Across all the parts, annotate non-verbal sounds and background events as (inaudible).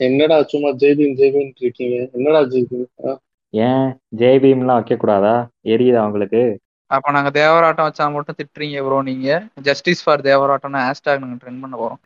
என்னடா சும்மா ஜெய்பீம் ஜெய்பீம் இருக்கீங்க? என்னடா ஜெய்பீம் ஏன்? ஜெய் பீம்லாம் வைக்க கூடாதா எரியுதா உங்களுக்கு? அப்ப நாங்க தேவராட்டம் வச்சா மட்டும் திட்டுறீங்க ப்ரோ நீங்க. ஜஸ்டிஸ் ஃபார் தேவராட்டம்னு ஹேஷ்டாக் நாங்க ட்ரெண்ட் பண்ண போறோம்.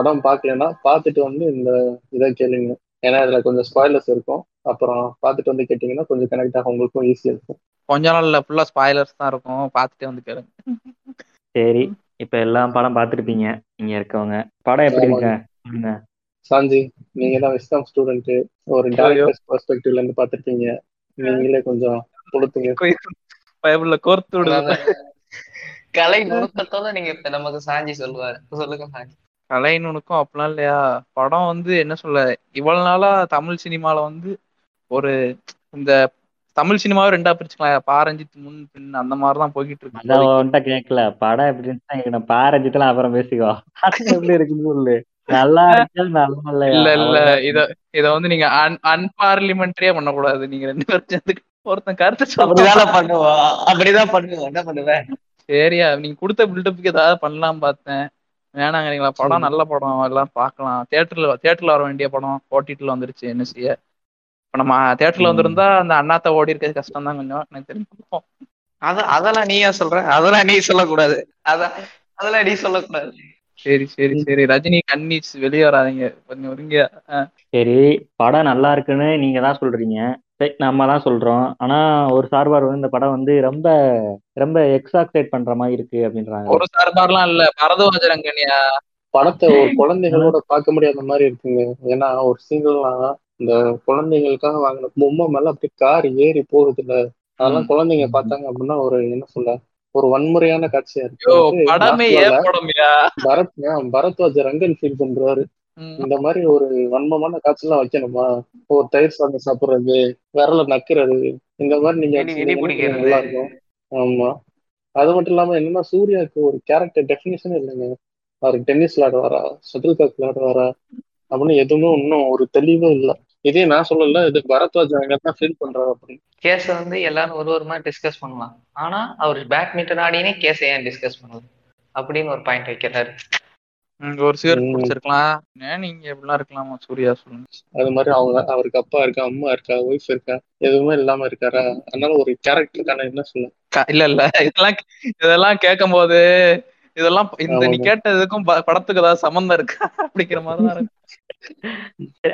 படம் பார்க்கலன்னா பார்த்துட்டு வந்து இந்த இதை கேளுங்க. ஏன்னா இதுல கொஞ்சம் ஸ்பாய்லர்ஸ் இருக்கும். அப்புறம் பார்த்துட்டு வந்து கேட்டீங்கன்னா கொஞ்சம் கனெக்ட் ஆக உங்களுக்கும் ஈஸியா இருக்கும். கொஞ்ச நாள்ல ஃபுல்லா ஸ்பாய்லர்ஸ் தான் இருக்கும். பார்த்துட்டே வந்து கேளுங்க. சரி இப்ப எல்லாம் படம் பார்த்துருப்பீங்க இங்க இருக்கவங்க. படம் எப்படி இருக்கு? சாஞ்சி நீங்க தான் விஸ்காம் ஸ்டூடெண்ட் ஒரு டேரக்டர்ஸ் பெர்ஸ்பெக்டிவ்ல இருந்து பார்த்துருப்பீங்க நீங்களே கொஞ்சம் கொடுத்துங்க பைபிள்ல கோர்த்து விடுங்க. கலை நுணுக்கத்தோட நீங்க இப்ப நமக்கு சாஞ்சி சொல்லுவாரு. சொல்லுங்க சாஞ்சி கலை நுணுக்கம் அப்படிலாம் இல்லையா? படம் வந்து என்ன சொல்ல இவ்வளவு நாளா தமிழ் சினிமால வந்து ஒரு இந்த தமிழ் சினிமாவை ரெண்டா பிரிச்சுக்கலாம். பாரஞ்சித் முன் பின் அந்த மாதிரிதான் போய்கிட்டு இருக்கு. கேட்கல படம் எப்படி இருந்துச்சு நான் பாரஞ்சித்தெல்லாம் அப்புறம் பேசிக்கோ. எப்படி இருக்குன்னு சொல்லு. நல்லா இருக்கா நல்லா இல்ல இல்ல. இத இத வந்து நீங்க அன்பார்லிமெண்ட்ரியா பண்ணக்கூடாது. நீங்க ரெண்டு சேர்ந்து ஒருத்தன் கருத்து அப்படிதானே பண்ணுவோம் அப்படிதான் பண்ணுவோம் என்ன பண்ணுவேன் சரியா நீங்க கொடுத்த பில்டப்புக்கு ஏதாவது பண்ணலாம் பார்த்தேன். வேணாங்கிறீங்களா? படம். நல்ல படம். எல்லாம் பார்க்கலாம். தியேட்டர்ல தியேட்டர்ல வர வேண்டிய படம் ஓடிடில வந்துருச்சு என்ன செய்ய இப்ப நம்ம தியேட்டர்ல ம். வந்திருந்தா அந்த அண்ணாத்த ஓடி இருக்கிறது கஷ்டம் தான் கொஞ்சம். எனக்கு தெரியும் அத அதெல்லாம் நீ ஏன் சொல்ற? அதெல்லாம் நீ சொல்லக்கூடாது. அத அதெல்லாம் நீ சொல்லக்கூடாது. சரி சரி சரி. ரஜினி கன்னிஸ் வெளியே வராதீங்க. கொஞ்சம் ஒருங்க சரி. படம் நல்லா இருக்குன்னு நீங்க தான் சொல்றீங்க. சரி, நம்ம தான் சொல்றோம். ஆனா ஒரு சார்பார் வந்து இந்த படம் வந்து ரொம்ப ரொம்ப எக்ஸாக்டேட் பண்ற மாதிரி இருக்கு அப்படின்றாங்க. ஒரு சார்பார்லாம் இல்ல. பரதவாஜ ரங்கனியா படத்தை ஒரு குழந்தைகளோட பார்க்க முடியாத மாதிரி இருக்குங்க. ஏன்னா ஒரு சீன்லாம் இந்த குழந்தைங்களுக்காக வாங்கின பொம்மை மேல அப்படியே கார் ஏறி போகுது இல்ல அதெல்லாம் குழந்தைங்க பார்த்தாங்க அப்படின்னா ஒரு என்ன சொல்ல ஒரு வன்முறையான காட்சியா இருக்கு. பரத்வாஜ் ரங்கன் ஃபீல் பண்றாரு. இந்த மாதிரி ஒரு வன்மமான காட்சிலாம் வைக்கணுமா? ஒரு தயிர் சாதம் சாப்பிடுறது விரல நக்குறது இந்த மாதிரி நீங்க. நல்லா இருக்கும். ஆமா. அது மட்டும் இல்லாம என்னன்னா சூர்யாவுக்கு ஒரு கேரக்டர் டெஃபினிஷன் இல்லைங்க. அவருக்கு டென்னிஸ் விளையாடுவாரா? Shuttle cock விளையாடுவாரா? அப்படின்னு எதுவுமே இன்னும் ஒரு தெளிவே இல்லை. இதே நான் சொல்லல இது பரத்வாஜ் தான் ஃபீல் பண்றாரு அப்படின்னு. கேஸ வந்து எல்லாரும் ஒரு ஒரு மாதிரி டிஸ்கஸ் பண்ணலாம். ஆனா அவர் பேட்மிண்டன் ஆடினே கேஸை ஏன் டிஸ்கஸ் பண்ணல? அப்படின்னு ஒரு பாயிண்ட் வைக்கிறாரு. ஒரு சிகரெட். குடிச்சிருக்கலாம் ஏன் நீங்க எப்படிலாம் இருக்கலாமா? சூர்யா சொல்லுங்க. அது மாதிரி அவங்க அவருக்கு அப்பா இருக்கா அம்மா இருக்கா ஒய்ஃப் இருக்கா எதுவுமே இல்லாம இருக்காரா? அதனால ஒரு கேரக்டருக்கான என்ன சொல்ல இல்ல இல்ல. இதெல்லாம் இதெல்லாம் கேட்கும் போது இதெல்லாம் இந்த நீ ஆமாங்க. கேட்டதுக்கும் ப- படத்துக்கு ஏதாவது சம்மந்தம் இருக்கா? அப்படிங்கிற மாதிரிதான் இருக்கு.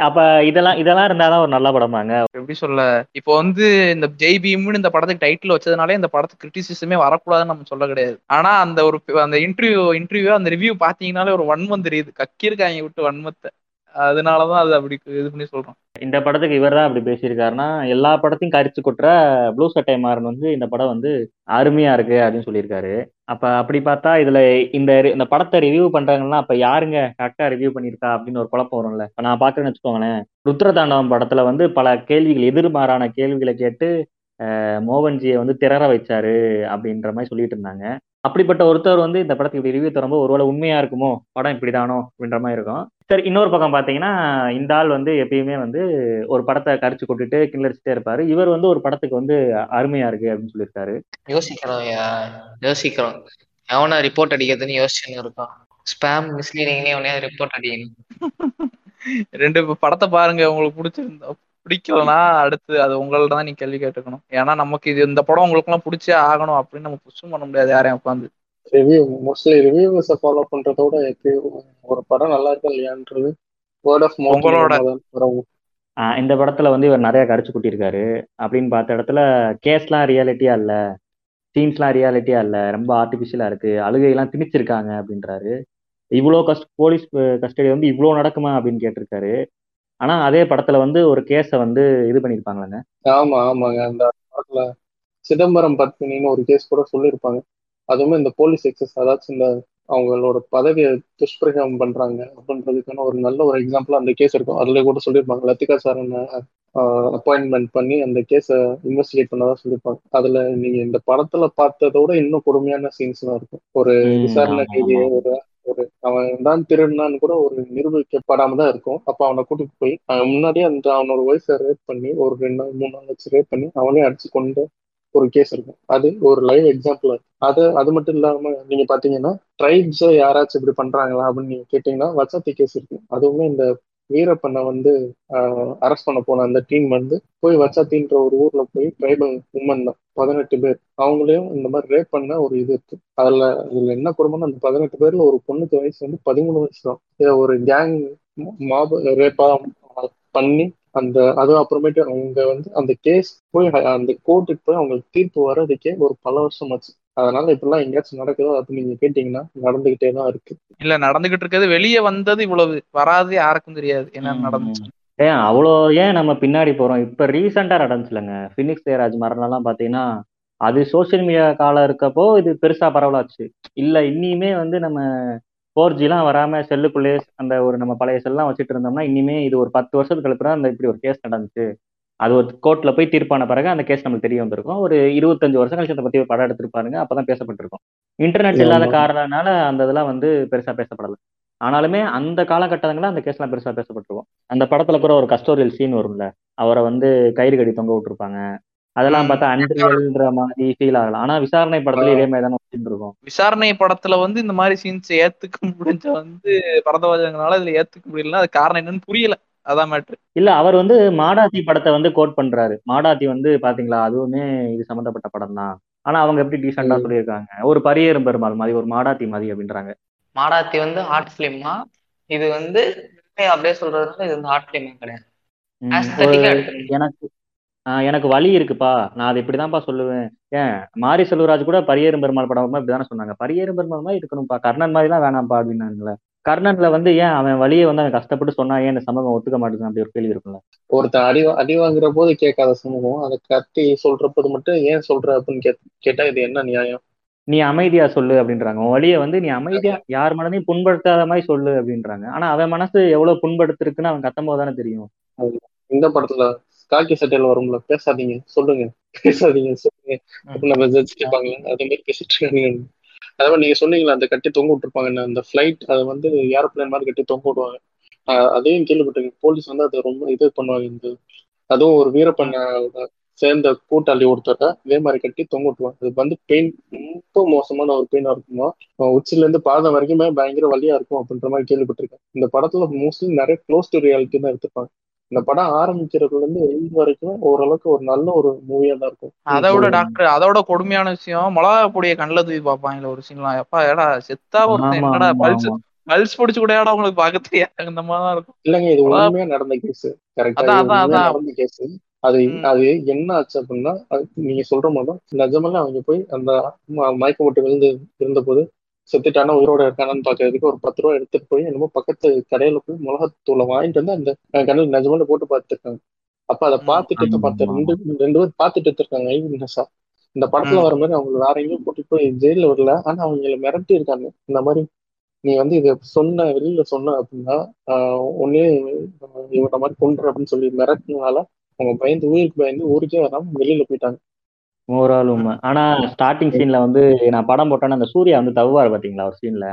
அப்ப இதெல்லாம் இதெல்லாம் இருந்தாதான் ஒரு நல்ல படமாங்க. எப்படி சொல்ல இப்போ வந்து இந்த ஜெய் பீம்னு இந்த படத்துக்கு டைட்டில் வச்சதுனாலே இந்த படத்துக்கு கிரிட்டிசிசமே வரக்கூடாதுன்னு நம்ம சொல்ல கிடையாது. ஆனா அந்த ஒரு அந்த இன்டர்வியூ இன்டர்வியூ அந்த ரிவ்யூ பாத்தீங்கன்னாலே ஒரு வன்மம் தெரியுது. கக்கியிருக்காங்க விட்டு வன்மத்தை. அதனாலதான் அது அப்படி இது பண்ணி சொல்றோம். இந்த படத்துக்கு இவர் தான் அப்படி பேசியிருக்காருன்னா எல்லா படத்தையும் கரிச்சு கொட்டுற ப்ளூ சட்டை மாறன் வந்து இந்த படம் வந்து அருமையா இருக்கு அப்படின்னு சொல்லியிருக்காரு. அப்ப அப்படி பார்த்தா இதுல இந்த இந்த படத்தை ரிவ்யூ பண்றாங்கன்னா அப்ப யாருங்க கரெக்டா ரிவ்யூ பண்ணியிருக்கா அப்படின்னு ஒரு குழப்பம் வரும்ல. இப்ப நான் பாக்குறேன்னு வச்சுக்கோங்களேன். ருத்ரதாண்டவம் படத்துல வந்து பல கேள்விகள் எதிர்மாறான கேள்விகளை கேட்டு மோகன்ஜியை வந்து திறற வச்சாரு அப்படின்ற மாதிரி சொல்லிட்டு இருந்தாங்க. அப்படிப்பட்ட ஒருத்தர் வந்து இந்த படத்துக்கு இப்படி ரிவ்யூ தரும்போது ஒருவேளை உண்மையா இருக்குமோ? படம் இப்படிதானோ? அப்படின்ற மாதிரி இருக்கும். சரி இன்னொரு பக்கம் பாத்தீங்கன்னா இந்த ஆள் வந்து எப்பயுமே வந்து ஒரு படத்தை கரிச்சு கொட்டுட்டு கிண்டடிச்சுட்டே இருப்பாரு. இவர் வந்து ஒரு படத்துக்கு வந்து அருமையா இருக்கு அப்படின்னு சொல்லியிருக்காரு. யோசிக்கிறோம் யோசிக்கிறோம். எவனா ரிப்போர்ட் அடிக்கிறதுன்னு யோசிச்சுன்னு இருக்கோம். ஸ்பேம் மிஸ்லீடிங்னே எவனையா ரிப்போர்ட் அடிக்கணும். (laughs) ரெண்டு படத்தை பாருங்க உங்களுக்கு பிடிச்சிருந்தா. பிடிக்கலனா அடுத்து அது உங்கள்ட்ட தான் நீங்க கேள்வி கேட்டுக்கணும். ஏன்னா நமக்கு இது இந்த படம் உங்களுக்கு எல்லாம் பிடிச்சே ஆகணும் அப்படின்னு நம்ம புஷும் பண்ண முடியாது யாரையும் உட்காந்து ரிவ்யூ மோஸ்ட்லி ரிவ்யூவர்ஸை ஃபாலோ பண்றதோட எப்பயும் ஒரு படம் நல்லா இருக்கா இல்லையான்றது வேர்ட் ஆஃப் உங்களோட- இந்த படத்துல வந்து இவர் நிறைய கரிச்சு கொட்டியிருக்காரு. அப்படின்னு பார்த்த இடத்துல கேஸ்லாம் ரியாலிட்டியா இல்ல சீன்ஸ்லாம் ரியாலிட்டியா இல்ல ரொம்ப ஆர்டிபிஷியலா இருக்கு அழுகையெல்லாம் திணிச்சிருக்காங்க அப்படின்றாரு. இவ்வளோ கஸ்ட் போலீஸ் கஸ்டடி வந்து இவ்வளோ நடக்குமா அப்படின்னு கேட்டிருக்காரு. ஆனா அதே படத்துல வந்து ஒரு கேஸை வந்து இது பண்ணியிருப்பாங்களாங்க ஆமா ஆமாங்க. அந்த படத்துல சிதம்பரம் பத்மினின்னு ஒரு கேஸ் கூட சொல்லியிருப்பாங்க அதுவுமே இந்த போலீஸ் எக்ஸஸ் அதாச்சும் இந்த அவங்களோட பதவியை துஷ்பிரயோகம் பண்றாங்க அப்படின்றதுக்கான ஒரு நல்ல ஒரு எக்ஸாம்பிள் அந்த கேஸ் இருக்கும். அதுல கூட சொல்லியிருப்பாங்க லத்திகா சாரனை அப்பாயின்மெண்ட் பண்ணி அந்த கேஸை இன்வெஸ்டிகேட் பண்ணதா சொல்லியிருப்பாங்க அதுல நீங்க இந்த படத்துல பார்த்ததோட இன்னும் கொடுமையான சீன்ஸ் தான் இருக்கும். ஒரு விசாரணை கைதியை. ஒரு ஒரு அவன் தான் திருடினான்னு கூட ஒரு நிரூபிக்கப்படாம தான் இருக்கும். அப்ப அவனை கூட்டிட்டு போய் அவன் முன்னாடியே அந்த அவனோட ஒய்ஃபை ரேப் பண்ணி ஒரு ரெண்டு நாள் மூணு நாள் வச்சு ரேப் பண்ணி அவனே அடிச்சு கொண்டு ஒரு கேஸ் இருக்கும். அது ஒரு லைவ் எக்ஸாம்பிள் அது. அது மட்டும் இல்லாம நீங்க பாத்தீங்கன்னா ட்ரைப்ஸ் யாராச்சும் இப்படி பண்றாங்களா அப்படின்னு நீங்க கேட்டீங்கன்னா வசதி கேஸ் இருக்கு. அதுவுமே இந்த வீரப்பனை வந்து அரெஸ்ட் பண்ண போன அந்த டீம் வந்து போய் வச்சாத்தின்ற ஒரு ஊர்ல போய் ட்ரைபல் உமன் தான் பதினெட்டு பேர். அவங்களையும் இந்த மாதிரி ரேப் பண்ண ஒரு இது இருக்கு. அதுல இதுல என்ன குடும்பம்னா அந்த பதினெட்டு பேர்ல ஒரு பொண்ணுக்கு வயசு வந்து பதிமூணு வயசு தான். இதை ஒரு கேங் மாப ரேப்பா பண்ணி அந்த அது அப்புறமேட்டு அவங்க வந்து அந்த கேஸ் போய் அந்த கோர்ட்டுக்கு போய் அவங்களுக்கு தீர்ப்பு வர்றதுக்கே ஒரு பல வருஷம் ஆச்சு. அதனால இப்பெல்லாம் எங்கேயாச்சும் நடக்குதோ அப்படின்னு நீங்க கேட்டீங்கன்னா நடந்துகிட்டே தான் இருக்கு. இல்ல நடந்துகிட்டு இருக்கிறது வெளியே வந்தது இவ்வளவு வராது யாருக்கும் தெரியாது என்ன நடந்துச்சு. ஏன் அவ்வளோ ஏன் நம்ம பின்னாடி போறோம்? இப்ப ரீசெண்டா நடந்துச்சுலங்க பினிக்ஸ் ஜெயராஜ் மரணம் எல்லாம் பாத்தீங்கன்னா அது சோசியல் மீடியா காலம் இருக்கப்போ இது பெருசா பரவலாச்சு. இல்ல இன்னியுமே வந்து நம்ம ஃபோர் ஜிலாம் வராம செல்லுக்குள்ளே அந்த ஒரு நம்ம பழைய செல்லாம் வச்சுட்டு இருந்தோம்னா இனிமே இது ஒரு பத்து வருஷத்துக்கு கழிப்பு தான் அந்த இப்படி ஒரு கேஸ் நடந்துச்சு. அது ஒரு கோர்ட்ல போய் தீர்ப்பான பிறகு அந்த கேஸ் நமக்கு தெரிய வந்திருக்கும். ஒரு இருபத்தஞ்சு வருஷம் கழிச்சு அதை பத்தி ஒரு படம் எடுத்திருப்பாருங்க. அப்பதான் பேசப்பட்டிருக்கும். இன்டர்நெட் இல்லாத. காரணனால அந்த இதெல்லாம் வந்து பெருசா பேசப்படல. ஆனாலுமே அந்த காலகட்டங்களில் அந்த கேஸ்லாம் பெருசா பேசப்பட்டிருக்கும். அந்த படத்துல கூட ஒரு கஸ்டோரியல் சீன் வரும்ல. அவரை வந்து கயிறு கடி தொங்க விட்டுருப்பாங்க. அதெல்லாம். பார்த்தா அன்றியல்ன்ற மாதிரி ஃபீல் ஆகலாம். ஆனா விசாரணை படத்துல இதே மாதிரி தானே இருக்கோம். விசாரணை படத்துல வந்து இந்த மாதிரி சீன்ஸ் ஏத்துக்க முடிஞ்ச வந்து பரதவாஜங்களால இதுல ஏத்துக்க முடியல அது காரணம் என்னன்னு புரியல. அதான் மேட்ரு இல்ல அவர் வந்து மாடாத்தி படத்தை வந்து கோட் பண்றாரு. மாடாத்தி வந்து பாத்தீங்களா அதுவுமே இது சம்பந்தப்பட்ட படம் தான் ஆனா அவங்க எப்படி டீசெண்டா. சொல்லியிருக்காங்க. ஒரு பரியேறும் பெருமாள் மாதிரி ஒரு மாடாத்தி மாதிரி அப்படின்றாங்க. மாடாத்தி வந்து ஆர்ட் ஃபிலிமா இது வந்து அப்படியே சொல்றதுனால இது வந்து ஆர்ட் ஃபிலிமா கிடையாது. எனக்கு ஆஹ் எனக்கு வலி இருக்குப்பா. நான் அதை இப்படிதான்ப்பா சொல்லுவேன். ஏன்? மாரி செல்வராஜ் கூட பரியேறும் பெருமாள் படம் இப்படிதானே சொன்னாங்க. பரியேறும் பெருமாள் மாதிரி இருக்கணும்ப்பா. கர்ணன் மாதிரி தான் வேணாம்ப்பா அப்படின்னாங்களே. கர்ணன்ல வந்து ஏன் அவன் வழியை வந்து அவன் கஷ்டப்பட்டு சொன்னா ஏன் இந்த சமூகம் ஒத்துக்க மாட்டேங்குது அப்படி ஒரு கேள்வி இருக்கும்ல? ஒருத்தன் அடி அடி வாங்குற போது கேட்காத சமூகம் அதை கத்தி சொல்ற போது மட்டும் ஏன் சொல்ற அப்படின்னு கேட் கேட்டா இது என்ன நியாயம்? நீ அமைதியா சொல்லு அப்படின்றாங்க. உன் வழியை வந்து நீ அமைதியா யார் மனதையும் புண்படுத்தாத மாதிரி சொல்லு அப்படின்றாங்க. ஆனா அவன் மனசு எவ்வளவு புண்படுத்திருக்குன்னு அவன் கத்தும் போது தானே தெரியும். இந்த படத்துல காக்கி சட்டையில வரும்ல பேசாதீங்க சொல்லுங்க பேசாதீங்க சொல்லுங்க. அப்ப நம்ம ஜட்ஜ் கேட்பாங்களே அதே மாதிரி பேசிட்டு இருக்காங்க அதே மாதிரி நீங்க சொன்னீங்களா அந்த கட்டி தொங்க விட்டுருப்பாங்க. அந்த ஃபிளைட் அதை வந்து ஏரோப்ளேன் மாதிரி கட்டி தொங்க விடுவாங்க. அதையும் கேள்விப்பட்டிருக்கேன். போலீஸ் வந்து அதை ரொம்ப இது பண்ணுவாங்க. இந்த அதுவும் ஒரு வீரப்பண்ணோட சேர்ந்த கூட்டாளி ஒருத்தர இதே மாதிரி கட்டி தொங்க விட்டுருவாங்க. அது வந்து பெயின் ரொம்ப மோசமான ஒரு பெயினா இருக்குமா? உச்சில இருந்து பாதம் வரைக்குமே பயங்கர வழியா இருக்கும் அப்படின்ற மாதிரி கேள்விப்பட்டிருக்கேன். இந்த படத்துல மோஸ்ட்லி நிறைய க்ளோஸ் டு ரியாலிட்டி தான் எடுத்திருப்பாங்க. இந்த படம் ஆரம்பிக்கிறதுல இருந்து எண்ட் வரைக்கும் ஓரளவுக்கு ஒரு நல்ல ஒரு மூவியா தான் இருக்கும் அதை விட ஒரு- டாக்டர் அதோட கொடுமையான விஷயம் மிளகா பொடிய கண்ணுல தூக்கி பார்ப்பாங்கல்ல ஒரு சீன்லாம் எப்பா ஏடா செத்தா ஒருத்தன் என்னடா பல்ஸ் பல்ஸ் பிடிச்சு கூட ஏடா உங்களுக்கு பார்க்க தெரியாது அந்த மாதிரி தான் இருக்கும் இல்லைங்க இது. உண்மையா நடந்த கேஸ் கரெக்டா. நடந்த கேஸ் அது. அது என்ன ஆச்சு அப்படின்னா நீங்க சொல்ற மாதிரி நிஜமெல்லாம் அவங்க போய் அந்த மயக்க போட்டு விழுந்து இருந்தபோது செத்துட்டானா உயிரோட இருக்கானான்னு பாக்குறதுக்கு ஒரு பத்து ரூபா எடுத்துட்டு போய் என்னமோ பக்கத்து கடையில போய் மிளகாத்தூளை வாங்கிட்டு வந்து அந்த கண்ணில் நிஜமான போட்டு பார்த்துருக்காங்க அப்ப அதை. பார்த்துட்டு ஆமா, பார்த்த ரெண்டு ரெண்டு பேர் பார்த்துட்டு இருக்காங்க ஐ விட்னஸா இந்த படத்துல. வர மாதிரி அவங்க வேற எங்கேயும் கூட்டிட்டு போய் ஜெயில விடல ஆனா அவங்கள மிரட்டி இருக்காங்க இந்த மாதிரி நீ வந்து இதை சொன்ன வெளியில சொன்ன அப்படின்னா ஆஹ் ஒன்னே இவன மாதிரி கொண்டுற அப்படின்னு சொல்லி மிரட்டினால அவங்க பயந்து உயிருக்கு பயந்து ஊருக்கே வராம வெளியில போயிட்டாங்க ஓவரால் உண்மை. ஆனா ஸ்டார்டிங் சீன்ல வந்து நான் படம் போட்டேன்னா அந்த சூர்யா வந்து தவ்வாரு பாத்தீங்களா ஒரு சீன்ல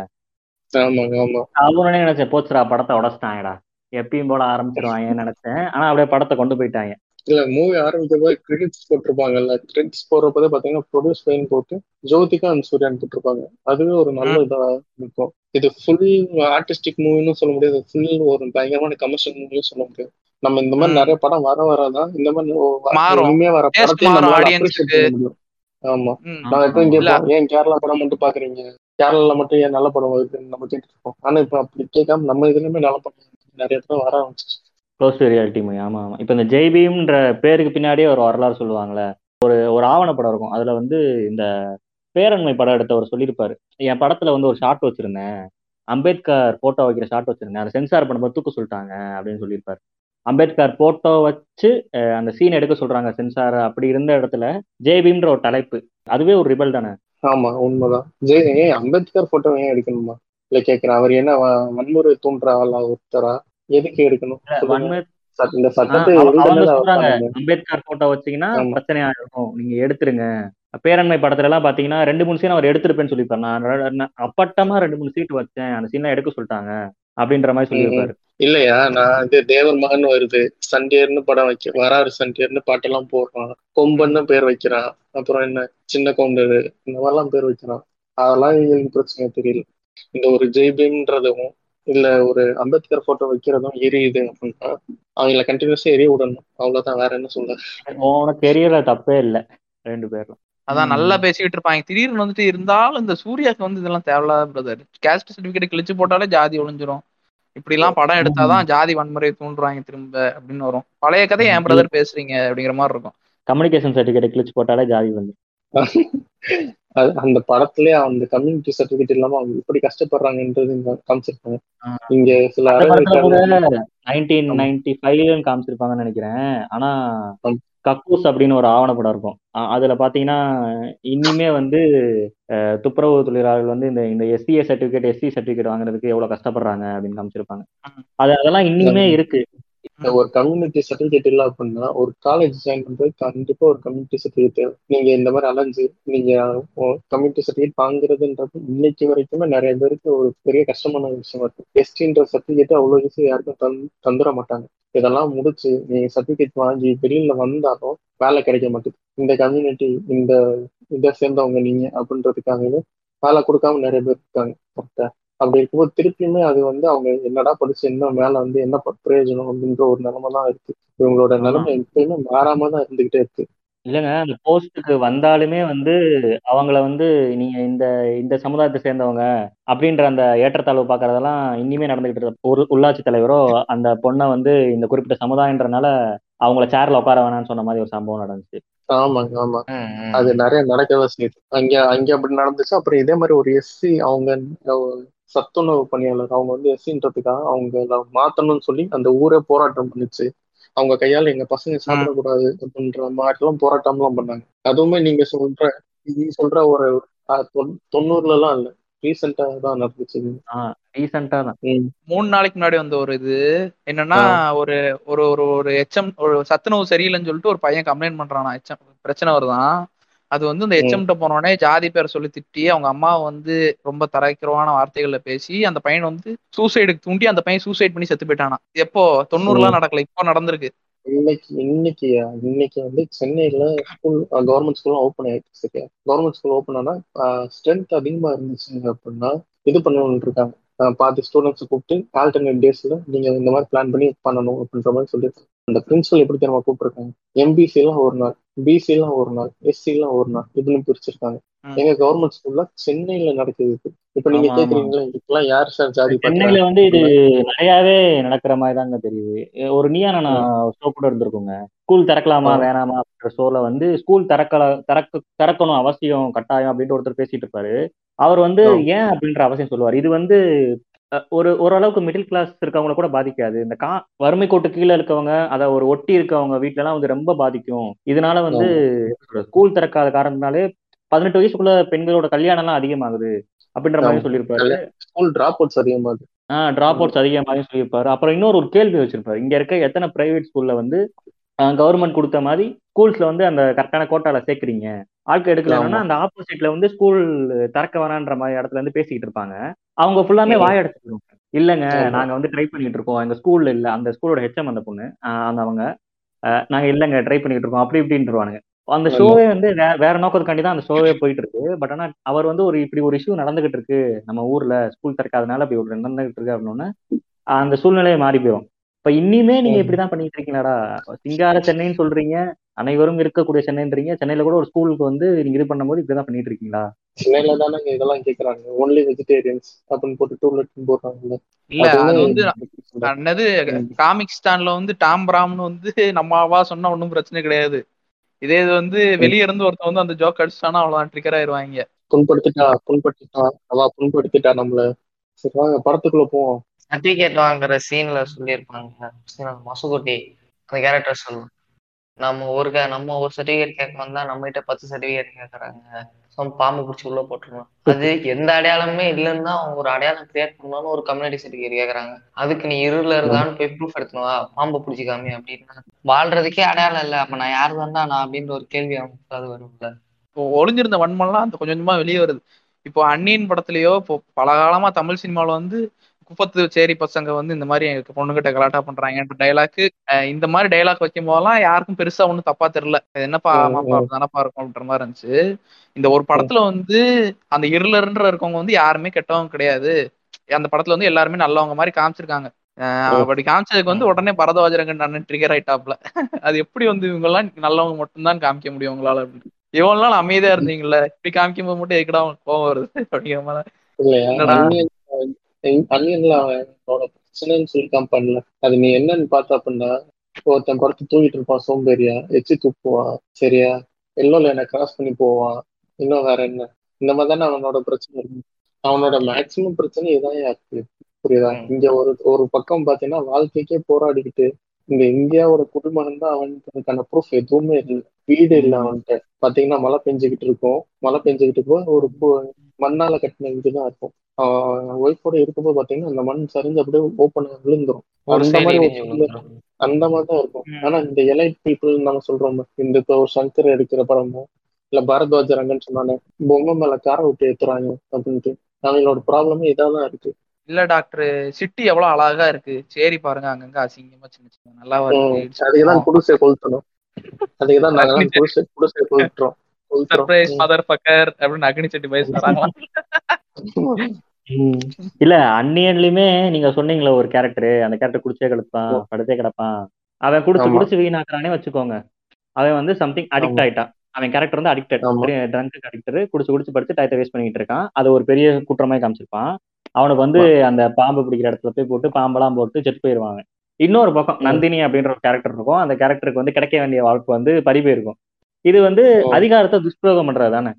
அவனே நினைச்சேன் போச்சுடா படத்தை உடச்சிட்டாங்கடா எப்பயும் போல ஆரம்பிச்சிருவாங்கன்னு நினைச்சேன். ஆனா அப்படியே படத்தை கொண்டு போயிட்டாங்க. இல்ல மூவி ஆரம்பிக்க போது கிரெடிட்ஸ் போட்டிருப்பாங்கல்ல. கிரெடிட்ஸ் போடுறப்பதே பாத்தீங்கன்னா ப்ரொடியூஸ் பெயின் போட்டு ஜோதிகா அண்ட் சூர்யான் போட்டிருப்பாங்க. அதுவே ஒரு நல்ல இதா இருக்கும். இது ஃபுல் ஆர்டிஸ்டிக் மூவின்னு சொல்ல முடியாது. ஃபுல் ஒரு பயங்கரமான கமர்ஷியல் மூவியும் சொல்ல முடியாது. நம்ம இந்த மாதிரி. நிறைய படம் வர வரதான் இந்த மாதிரி வர படத்தையும் ஆமா. நான் எப்பவும். கேட்போம் ஏன் கேரளா படம் மட்டும் பாக்குறீங்க? கேரளால மட்டும் ஏன் நல்ல படம் வருதுன்னு நம்ம கேட்டுட்டு இருக்கோம் ஆனா இப்ப அப்படி கேட்காம நம்ம இதுலயுமே நல்ல படம் நிறைய இடத்துல வர ஆரம்பிச்சிச்சு. க்ளோஸ் டு ரியாலிட்டி மூவி ஆமா ஆமா. இப்போ இந்த ஜெய்பீம்ன்ற பேருக்கு பின்னாடியே ஒரு வரலாறு சொல்லுவாங்கல்ல ஒரு ஒரு ஆவணப்படம் இருக்கும். அதுல வந்து இந்த பேரண்மை படம் எடுத்தவர் சொல்லியிருப்பாரு. என் படத்துல வந்து ஒரு ஷாட் வச்சிருந்தேன். அம்பேத்கர் போட்டோ வைக்கிற ஷாட் வச்சிருந்தேன். அதை சென்சார் பண்ணும்போது தூக்க சொல்லிட்டாங்க. அப்படின்னு சொல்லியிருப்பாரு. அம்பேத்கர் போட்டோ வச்சு அந்த சீன் எடுக்க சொல்றாங்க சென்சார் அப்படி இருந்த இடத்துல ஜெய்பீம்ன்ற ஒரு தலைப்பு. அதுவே ஒரு ரிபல் தானே? ஆமா உண்மைதான். ஜெய் அம்பேத்கர் போட்டோ ஏன் எடுக்கணுமா? இல்ல கேக்குறேன் அவர் என்ன வன்முறை தூண்டுற ஆளா ஒருத்தரா? எதுக்கு எடுக்கணும்? இந்த சட்டத்தை அம்பேத்கர் போட்டோ வச்சீங்கன்னா பிரச்சனையா இருக்கும் நீங்க எடுத்துருங்க. பேரண்மை படத்துல எல்லாம் பாத்தீங்கன்னா ரெண்டு மூணு சீன் அவர் எடுத்திருப்பேன்னு சொல்லியிருப்பாரு. நான் அப்பட்டமா ரெண்டு மூணு சீட் வச்சேன். அந்த சீன்லாம் எடுக்க சொல்லிட்டாங்க. அப்படின்ற மாதிரி. சொல்லியிருப்பாரு. இல்லையா? நான் இது தேவர் மகன் வருது. சண்டியர்னு படம் வைக்க வராரு சண்டியர்னு பாட்டெல்லாம் போடுறான். கொம்பன்னு பேர் வைக்கிறான். அப்புறம் என்ன? சின்ன கொண்டரு இந்த மாதிரிலாம் பேர் வைக்கிறான். அதெல்லாம் எங்களுக்கு பிரச்சனை தெரியல. இந்த ஒரு ஜெய்பீம்ன்றதும் இல்ல ஒரு அம்பேத்கர் போட்டோ வைக்கிறதும் எரியுது அப்படின்னா அவங்கள கண்டினியூஸா எரிய விடணும். அவ்வளவுதான். வேற என்ன சொல்ல? உனக்கு தெரியல தப்பே இல்லை. ரெண்டு பேரும் அதான் நல்லா பேசிக்கிட்டு இருப்பாங்க. திடீர்னு வந்துட்டு இருந்தாலும் இந்த சூர்யாக்கு வந்து இதெல்லாம் தேவையில்லாத பிரதர் கேஸ்ட் சர்டிபிகேட் கிழிச்சு போட்டாலே ஜாதி ஒளிஞ்சிரும். இப்படி எல்லாம் படம் எடுத்தாதான் ஜாதி வன்முறை தூண்டுறாங்க திரும்ப அப்படின்னு வரும். பழைய கதை என் பிரதர் பேசுறீங்க அப்படிங்கிற மாதிரி இருக்கும். கம்யூனிகேஷன் சர்டிஃபிகேட் கிழிச்சு போட்டாலே ஜாதி வந்து (laughs) அந்த படத்திலே அந்த கம்யூனிட்டி சர்டிபிகேட் இல்லாம அவங்க எப்படி கஷ்டப்படுறாங்கன்றது காமிச்சிருப்பாங்க. இங்க சில காமிச்சிருப்பாங்கன்னு நினைக்கிறேன். ஆனா. கக்கூஸ் அப்படின்னு ஒரு ஆவணப்படம் இருக்கும். அதுல பாத்தீங்கன்னா இன்னுமே வந்து துப்புரவு தொழிலாளர்கள் வந்து இந்த இந்த எஸ்சிஏ சர்டிபிகேட் எஸ்சி சர்டிபிகேட் வாங்குறதுக்கு எவ்வளவு கஷ்டப்படுறாங்க அப்படின்னு காமிச்சிருப்பாங்க. அது அதெல்லாம் இன்னுமே இருக்கு. ஒரு கம்யூனிட்டி சர்டிபிகேட் இல்லை அப்படின்னா ஒரு காலேஜ் ஜாயின் பண்றது கண்டிப்பா ஒரு கம்யூனிட்டி சர்டிபிகேட் தேவை. நீங்க இந்த மாதிரி அலைஞ்சு நீங்க கம்யூனிட்டி சர்டிபிகேட் வாங்குறதுன்றது இன்னைக்கு வரைக்குமே நிறைய பேருக்கு ஒரு பெரிய கஷ்டமான விஷயமா இருக்கு. எஸ்டின்ற சர்டிபிகேட் அவ்வளவு ஈஸி யாருக்கும் தந் தந்துட மாட்டாங்க. இதெல்லாம் முடிச்சு நீங்க சர்டிபிகேட் வாங்கி வெளியில வந்தாலும் வேலை கிடைக்க மாட்டேங்குது இந்த கம்யூனிட்டி இந்த இதை சேர்ந்தவங்க நீங்க அப்படின்றதுக்காகவே வேலை கொடுக்காம நிறைய பேர் இருக்காங்க. கரெக்டா அப்படி இருக்கும்போது திருப்பியுமே அது வந்து அவங்க என்னடா படிச்சு என்ன மேல வந்து என்ன பிரயோஜனம் அப்படின்ற ஒரு நிலைமை தான் இருக்கு. இவங்களோட நிலைமை எப்பயுமே மாறாம தான் இருந்துகிட்டே இருக்கு. இல்லைங்க அந்த போஸ்ட்டுக்கு வந்தாலுமே வந்து அவங்கள வந்து நீங்க இந்த இந்த சமுதாயத்தை சேர்ந்தவங்க அப்படின்ற அந்த ஏற்றத்தாழ்வு பார்க்கறதெல்லாம் இனிமே நடந்துகிட்டு இருக்கு. ஒரு உள்ளாட்சி தலைவரோ அந்த பொண்ணை வந்து இந்த குறிப்பிட்ட சமுதாயன்றனால அவங்கள சேர்ல உட்கார வேணாம்னு சொன்ன மாதிரி ஒரு சம்பவம் நடந்துச்சு. ஆமாங்க ஆமா. அது நிறைய நடக்கதான் செய்யுது. அங்க அங்க அப்படி நடந்துச்சு. அப்புறம் இதே மாதிரி ஒரு எஸ்சி அவங்க சத்துணவு பணியாளர். அவங்க வந்து எஸ்சின்றதுக்காக அவங்க மாத்தணும்னு சொல்லி அந்த ஊரே போராட்டம் பண்ணுச்சு. அவங்க கையால எங்க பசங்க சாப்பிடக்கூடாது அப்படின்ற மாதிரிலாம் போராட்டம்லாம் பண்ணாங்க. அதுவுமே நீங்க சொல்ற நீங்க சொல்ற ஒரு தொண்ணூறுல எல்லாம் இல்ல. ரீசெண்டா தான் நடந்துச்சு. ரீசெண்டா தான். மூணு நாளைக்கு முன்னாடி வந்த ஒரு இது. என்னன்னா ஒரு ஒரு ஒரு ஒரு எச்எம் ஒரு சத்துணவு சரியில்லைன்னு சொல்லிட்டு ஒரு பையன் கம்ப்ளைண்ட் பண்றானா எச்எம் பிரச்சனை வருதான். அது வந்து இந்த எச்எம்கிட்ட போனோடனே ஜாதி பேர் சொல்லி திட்டி அவங்க அம்மாவை வந்து ரொம்ப தரைக்கிறவான வார்த்தைகள்ல பேசி அந்த பையன் வந்து சூசைடுக்கு தூண்டி அந்த பையன் சூசைட் பண்ணி செத்து போயிட்டானா. எப்போ? தொண்ணூறுலாம் நடக்கல இப்போ நடந்திருக்கு. இன்னைக்கு இன்னைக்கு இன்னைக்கு வந்து சென்னையில ஸ்கூல் கவர்மெண்ட் ஸ்கூல் ஓப்பன் ஆயிடுச்சு கவர்மெண்ட் ஸ்கூல் ஓப்பன் ஆனா ஸ்ட்ரென்த் அதிகமா இருந்துச்சு அப்படின்னா இது பண்ணணும்னு இருக்காங்க. பாதி ஸ்டூடெண்ட்ஸ் கூப்பிட்டு ஆல்டர்னேட் டேஸ்ல நீங்க இந்த மாதிரி பிளான் பண்ணி பண்ணணும் அப்படின்ற மாதிரி சொல்லியிருக்காங்க அந்த பிரின்சிபல் எப்படி தெரியுமா கூப்பிட்டுருக்காங்க? எம்பிசி எல்லாம் ஒரு நாள். பிசி எல்லாம் ஒரு நாள் எஸ்சி எல்லாம் ஒரு நாள் இப்படின்னு பிரிச்சிருக்காங்க. எங்க கவர்மெண்ட் ஸ்கூல்ல சென்னையில நடக்குது. இப்ப நீங்க. கேக்குறீங்களா இதுக்கெல்லாம் யார் சார் ஜாதி சென்னையில வந்து இது நிறையாவே நடக்கிற மாதிரி தாங்க தெரியுது ஒரு நீயா நான் ஷோ கூட இருந்திருக்குங்க ஸ்கூல் திறக்கலாமா. வேணாமா அப்படின்ற ஷோல வந்து ஸ்கூல் திறக்கல திறக்க திறக்கணும் அவசியம் கட்டாயம் அப்படின்ட்டு ஒருத்தர் பேசிட்டு இருப்பாரு அவர் வந்து. ஏன் அப்படின்ற அவசியம் சொல்லுவார் இது வந்து ஒரு ஓரளவுக்கு மிடில் கிளாஸ் இருக்கவங்கள கூட பாதிக்காது. இந்த கா வறுமை கோட்டு கீழே இருக்கவங்க அதை ஒரு ஒட்டி இருக்கவங்க வீட்ல எல்லாம் வந்து ரொம்ப பாதிக்கும். இதனால வந்து ஸ்கூல் திறக்காத காரணத்தினாலே பதினெட்டு வயசுக்குள்ள பெண்களோட கல்யாணம் எல்லாம் அதிகமாகுது அப்படின்ற மாதிரி. சொல்லியிருப்பாரு. ஸ்கூல் டிராப் அவுட்ஸ் அதிகமாகுது. ஆஹ் டிராப் அவுட்ஸ் அதிகமாக சொல்லியிருப்பாரு. அப்புறம் இன்னொரு ஒரு கேள்வி வச்சிருப்பாரு. இங்க இருக்க எத்தனை பிரைவேட் ஸ்கூல்ல வந்து கவர்மெண்ட் கொடுத்த மாதிரி ஸ்கூல்ஸ்ல வந்து அந்த கரெக்டான கோட்டால சேர்க்குறீங்க. ஆட்கள் எடுக்கலன்னா அந்த ஆப்போசிட்ல வந்து ஸ்கூல் திறக்க வேணான்ற மாதிரி இடத்துல இருந்து பேசிக்கிட்டு இருப்பாங்க. அவங்க ஃபுல்லாமே. வாய் அடைச்சிருவாங்க இல்லங்க. நாங்க வந்து ட்ரை பண்ணிட்டு இருக்கோம். எங்க ஸ்கூல்ல இல்ல. அந்த ஸ்கூலோட ஹெச்எம் அந்த பொண்ணு. அந்த அவங்க. நாங்க இல்லங்க ட்ரை பண்ணிட்டு இருக்கோம். அப்படி இப்படின்ட்டுருவானுங்க அந்த. ஷோவே வந்து வேற நோக்கத்துக்காண்டி தான் அந்த ஷோவே போயிட்டு இருக்கு பட் ஆனா அவர் வந்து ஒரு இப்படி ஒரு இஷ்யூ நடந்துகிட்டு இருக்கு. நம்ம ஊர்ல ஸ்கூல் திறக்காதனால இப்படி ஒரு நடந்துகிட்டு இருக்கு அப்படின்னா அந்த சூழ்நிலையை மாறி போயிடும் இப்ப இன்னிமே நீங்க. இப்படிதான் பண்ணிட்டு இருக்கீங்களாடா? சிங்கார சென்னைன்னு சொல்றீங்க. அனைவரும் இருக்கக்கூடிய சென்னைன்றீங்க. சென்னையில கூட ஒரு ஸ்கூலுக்கு வந்து நீங்க இது பண்ணும்போது இப்படிதான் பண்ணிட்டு இருக்கீங்களா? சென்னையில தானங்க இதெல்லாம் கேக்குறாங்க. ஒன்லி வெஜிடேரியன்ஸ் அப்படின்னு போட்டு டூ லெட் போடுறாங்கல்ல. இல்ல அது வந்து என்னது. காமிக் ஸ்டான்ல வந்து டாம் பிராம்னு வந்து நம்ம அவா சொன்னா ஒன்றும் பிரச்சனை கிடையாது. இதே இது வந்து வெளிய இருந்து ஒருத்தன் வந்து அந்த ஜோக் அடிச்சிட்டானா அவ்வளவுதான் ட்ரிகர் ஆயிருவாங்க. புண்படுத்திட்டா புண்படுத்திட்டா. அவ புண்படுத்திட்டா நம்மள. சரி வாங்க படத்துக்குள்ள போவோம். சர்டிபிகேட் வாங்குற சீன்ல சொல்லியிருப்பாங்க. மசுகுட்டி அந்த கேரக்டர் சொல்லும் நம்ம ஒரு க- நம்ம ஒரு சர்டிபிகேட் கேட்க வந்தா நம்ம கிட்ட பத்து சர்டிபிகேட் கேக்குறாங்க. பாம்பு பிடிச்சி உள்ள போட்டுருவோம் அது எந்த அடையாளமே இல்லைன்னு தான் அவங்க ஒரு அடையாளம் கிரியேட் பண்ணணும்னு ஒரு கம்யூனிட்டி சர்டிஃபிகேட் கேக்குறாங்க. அதுக்கு நீ இருள இருந்தான்னு போய் ப்ரூஃப் எடுத்துனவா பாம்பு பிடிச்சிக்காமி அப்படின்னா. வாழ்றதுக்கே அடையாளம் இல்லை. அப்ப நான் யார் தான்டா நான் அப்படின்ற ஒரு கேள்வி அவனுக்கு அது வரும்ல. இப்போ ஒளிஞ்சிருந்த வன்மம்லாம் அந்த கொஞ்சம் கொஞ்சமா வெளியே வருது. இப்போ அன்னியின் படத்துலயோ இப்போ பல காலமா தமிழ் சினிமாவில் வந்து குப்பத்து சேரி பசங்க வந்து இந்த மாதிரி எங்க பொண்ணுகிட்ட கலாட்டா பண்றாங்கன்ற டைலாக்கு இந்த மாதிரி டைலாக் வைக்கும் போதெல்லாம் யாருக்கும் பெருசா ஒண்ணும் தப்பா தெரியல. என்னப்பா ஆமாப்பா. தானப்பா இருக்கும் அப்படின்ற மாதிரி இருந்துச்சு. இந்த ஒரு படத்துல வந்து அந்த இருளர்ன்ற இருக்கவங்க வந்து யாருமே கெட்டவங்க கிடையாது. அந்த படத்துல வந்து எல்லாருமே நல்லவங்க மாதிரி காமிச்சிருக்காங்க. அப்படி காமிச்சதுக்கு வந்து உடனே பரதவாஜரங்கன் அண்ணன் ட்ரிகர் ஆயிட்டாப்ல அது எப்படி வந்து இவங்க எல்லாம் நல்லவங்க மட்டும்தான் காமிக்க முடியும் உங்களால அப்படின்னு. இவ்வளவு நாள் அமைதியா இருந்தீங்கல்ல இப்படி காமிக்கும் போது மட்டும் எதுக்குடா உங்களுக்கு கோவம் வருது அப்படிங்கிற மாதிரி. அன்னியன்ல அவனோட பிரச்சனைன்னு சொல்லி காமிப்பான்ல அது நீ என்னன்னு பார்த்த அப்படின்னா ஒருத்தன் படுத்து தூங்கிட்டு இருப்பான் சோம்பேறியா? எச்சி துப்புவான் சரியா? எல்லோ லைனை கிராஸ் பண்ணி போவான். இன்னும் வேற என்ன? இந்த மாதிரி தானே அவனோட பிரச்சனை இருக்கு. அவனோட மேக்சிமம் பிரச்சனை இதான் இருக்கு. புரியுதா. இங்க ஒரு ஒரு பக்கம் பாத்தீங்கன்னா வாழ்க்கைக்கே போராடிக்கிட்டு இந்த இந்தியாவோட குடிமகன் தான் அவனுக்கான ப்ரூஃப் எதுவுமே இல்லை. வீடு இல்லை அவன்கிட்ட. பாத்தீங்கன்னா மழை பெஞ்சுக்கிட்டு இருக்கும். மழை பெஞ்சுக்கிட்டு இருக்கும். ஒரு மண்ணால கட்டின வீடு தான் இருக்கும் ஒய்ஃபோட இருக்கும்போது பாத்தீங்கன்னா அந்த மண் சரிஞ்சு அப்படியே ஓப்பன் விழுந்துரும். அந்த மாதிரி அந்த தான் இருக்கும். ஆனா இந்த எலைட் பீப்புள் நம்ம சொல்றோம். இந்த இப்போ ஒரு சங்கர் எடுக்கிற படமோ இல்ல பாரத்வாஜ ரங்கன் சொன்னானே பொம்மை மேல காரை விட்டு ஏத்துறாங்க அப்படின்ட்டு. அவங்களோட ப்ராப்ளமே இதாதான் இருக்கு. இல்ல டாக்டர் சிட்டி எவ்வளவு அழகா இருக்கு. சரி பாருங்க அங்கங்க அசிங்கமா சின்ன சின்ன இடிச்சு அதுக்குதான் குடிசை கொளுத்தணும். அதுக்குதான் நாங்கெல்லாம் குடிசை குடிசை கொளுத்துறோம். சர்ப்ரைஸ் மதர் பக்கர் அப்படின்னு அக்னி சட்டி பயசு வராங்களாம் இல்ல அந்நியன்லயுமே நீங்க சொன்னீங்களே ஒரு கேரக்டர் அந்த கேரக்டர் குடிச்சே கிடப்பான் படுத்தே கிடப்பான். அவன் குடிச்சு. குடிச்சு வீணாக்குறானே வச்சுக்கோங்க. அவன் வந்து சம்திங் அடிக்ட். ஆயிட்டான். அவன் கேரக்டர் வந்து அடிக்டட். ட்ரங்க் அடிக்டர் குடிச்சு குடிச்சு படிச்சு டயத்தை வேஸ்ட் பண்ணிட்டு இருக்கான். அது ஒரு பெரிய குற்றமாய் காமிச்சிருப்பான். அவனுக்கு வந்து அந்த பாம்பு பிடிக்கிற இடத்துல போய் போட்டு பாம்பெல்லாம் போட்டு செத்து போயிருவாங்க இன்னொரு பக்கம். நந்தினி அப்படின்ற ஒரு கேரக்டர் இருக்கும். அந்த கேரக்டருக்கு வந்து கிடைக்க வேண்டிய வாழ்க்கை வந்து பறி போயிருக்கும். இது வந்து. அதிகாரத்தை துஷ்பிரயோகம் பண்றது தானே?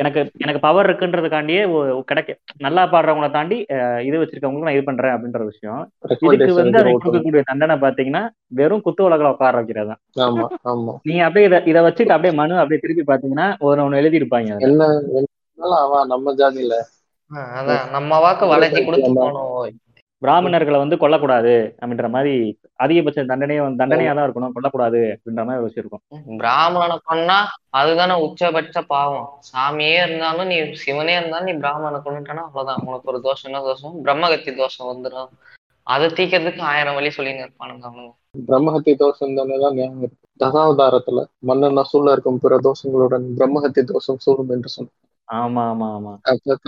எனக்கு எனக்கு பவர் இருக்குன்றதுக்காண்டியே கிடைக்க நல்லா பாடுறவங்கள தாண்டி இது வச்சிருக்கவங்களுக்கு நான் இது பண்றேன் அப்படின்ற விஷயம். இதுக்கு வந்து அதை கொடுக்கக்கூடிய தண்டனை பாத்தீங்கன்னா வெறும் குத்து உலகில் உட்கார வைக்கிறது தான். ஆமா ஆமா. நீங்க அப்படியே இதை இதை வச்சுட்டு அப்படியே மனு அப்படியே திருப்பி பாத்தீங்கன்னா ஒரு ஒன்று எழுதியிருப்பாங்க அதுல. என்ன நம்ம ஜாதியில. நம்ம வாக்கு வளைஞ்சி கொடுத்து பிராமணர்களை வந்து கொல்லக்கூடாது அப்படின்ற மாதிரி அதிகபட்ச தண்டனையே வந்து தண்டனையா தான் இருக்கணும். கொல்லக்கூடாது அப்படின்ற மாதிரி வச்சிருக்கோம் பிராமணனை கொன்னா அதுதானே உச்சபட்ச பாவம். சாமியே இருந்தாலும் நீ சிவனே இருந்தாலும் நீ பிராமணனை கொண்டுட்டானா அவ்வளவுதான். உனக்கு ஒரு தோஷம் என்ன தோஷம்? பிரம்மகத்தி தோஷம் வந்துடும் அதை தீக்கிறதுக்கு ஆயிரம் வழி சொல்லின்னு இருப்பானுங்க அவனுங்க பிரம்மஹத்தி தோஷம் தானே தான் ஞாபகம் இருக்கு. தசாவதாரத்துல மன்னன் நசூல்ல இருக்கும் பிற தோஷங்களுடன் பிரம்மஹத்தி தோஷம் சூடும் என்று சொன்னார் ஆமா ஆமா ஆமா.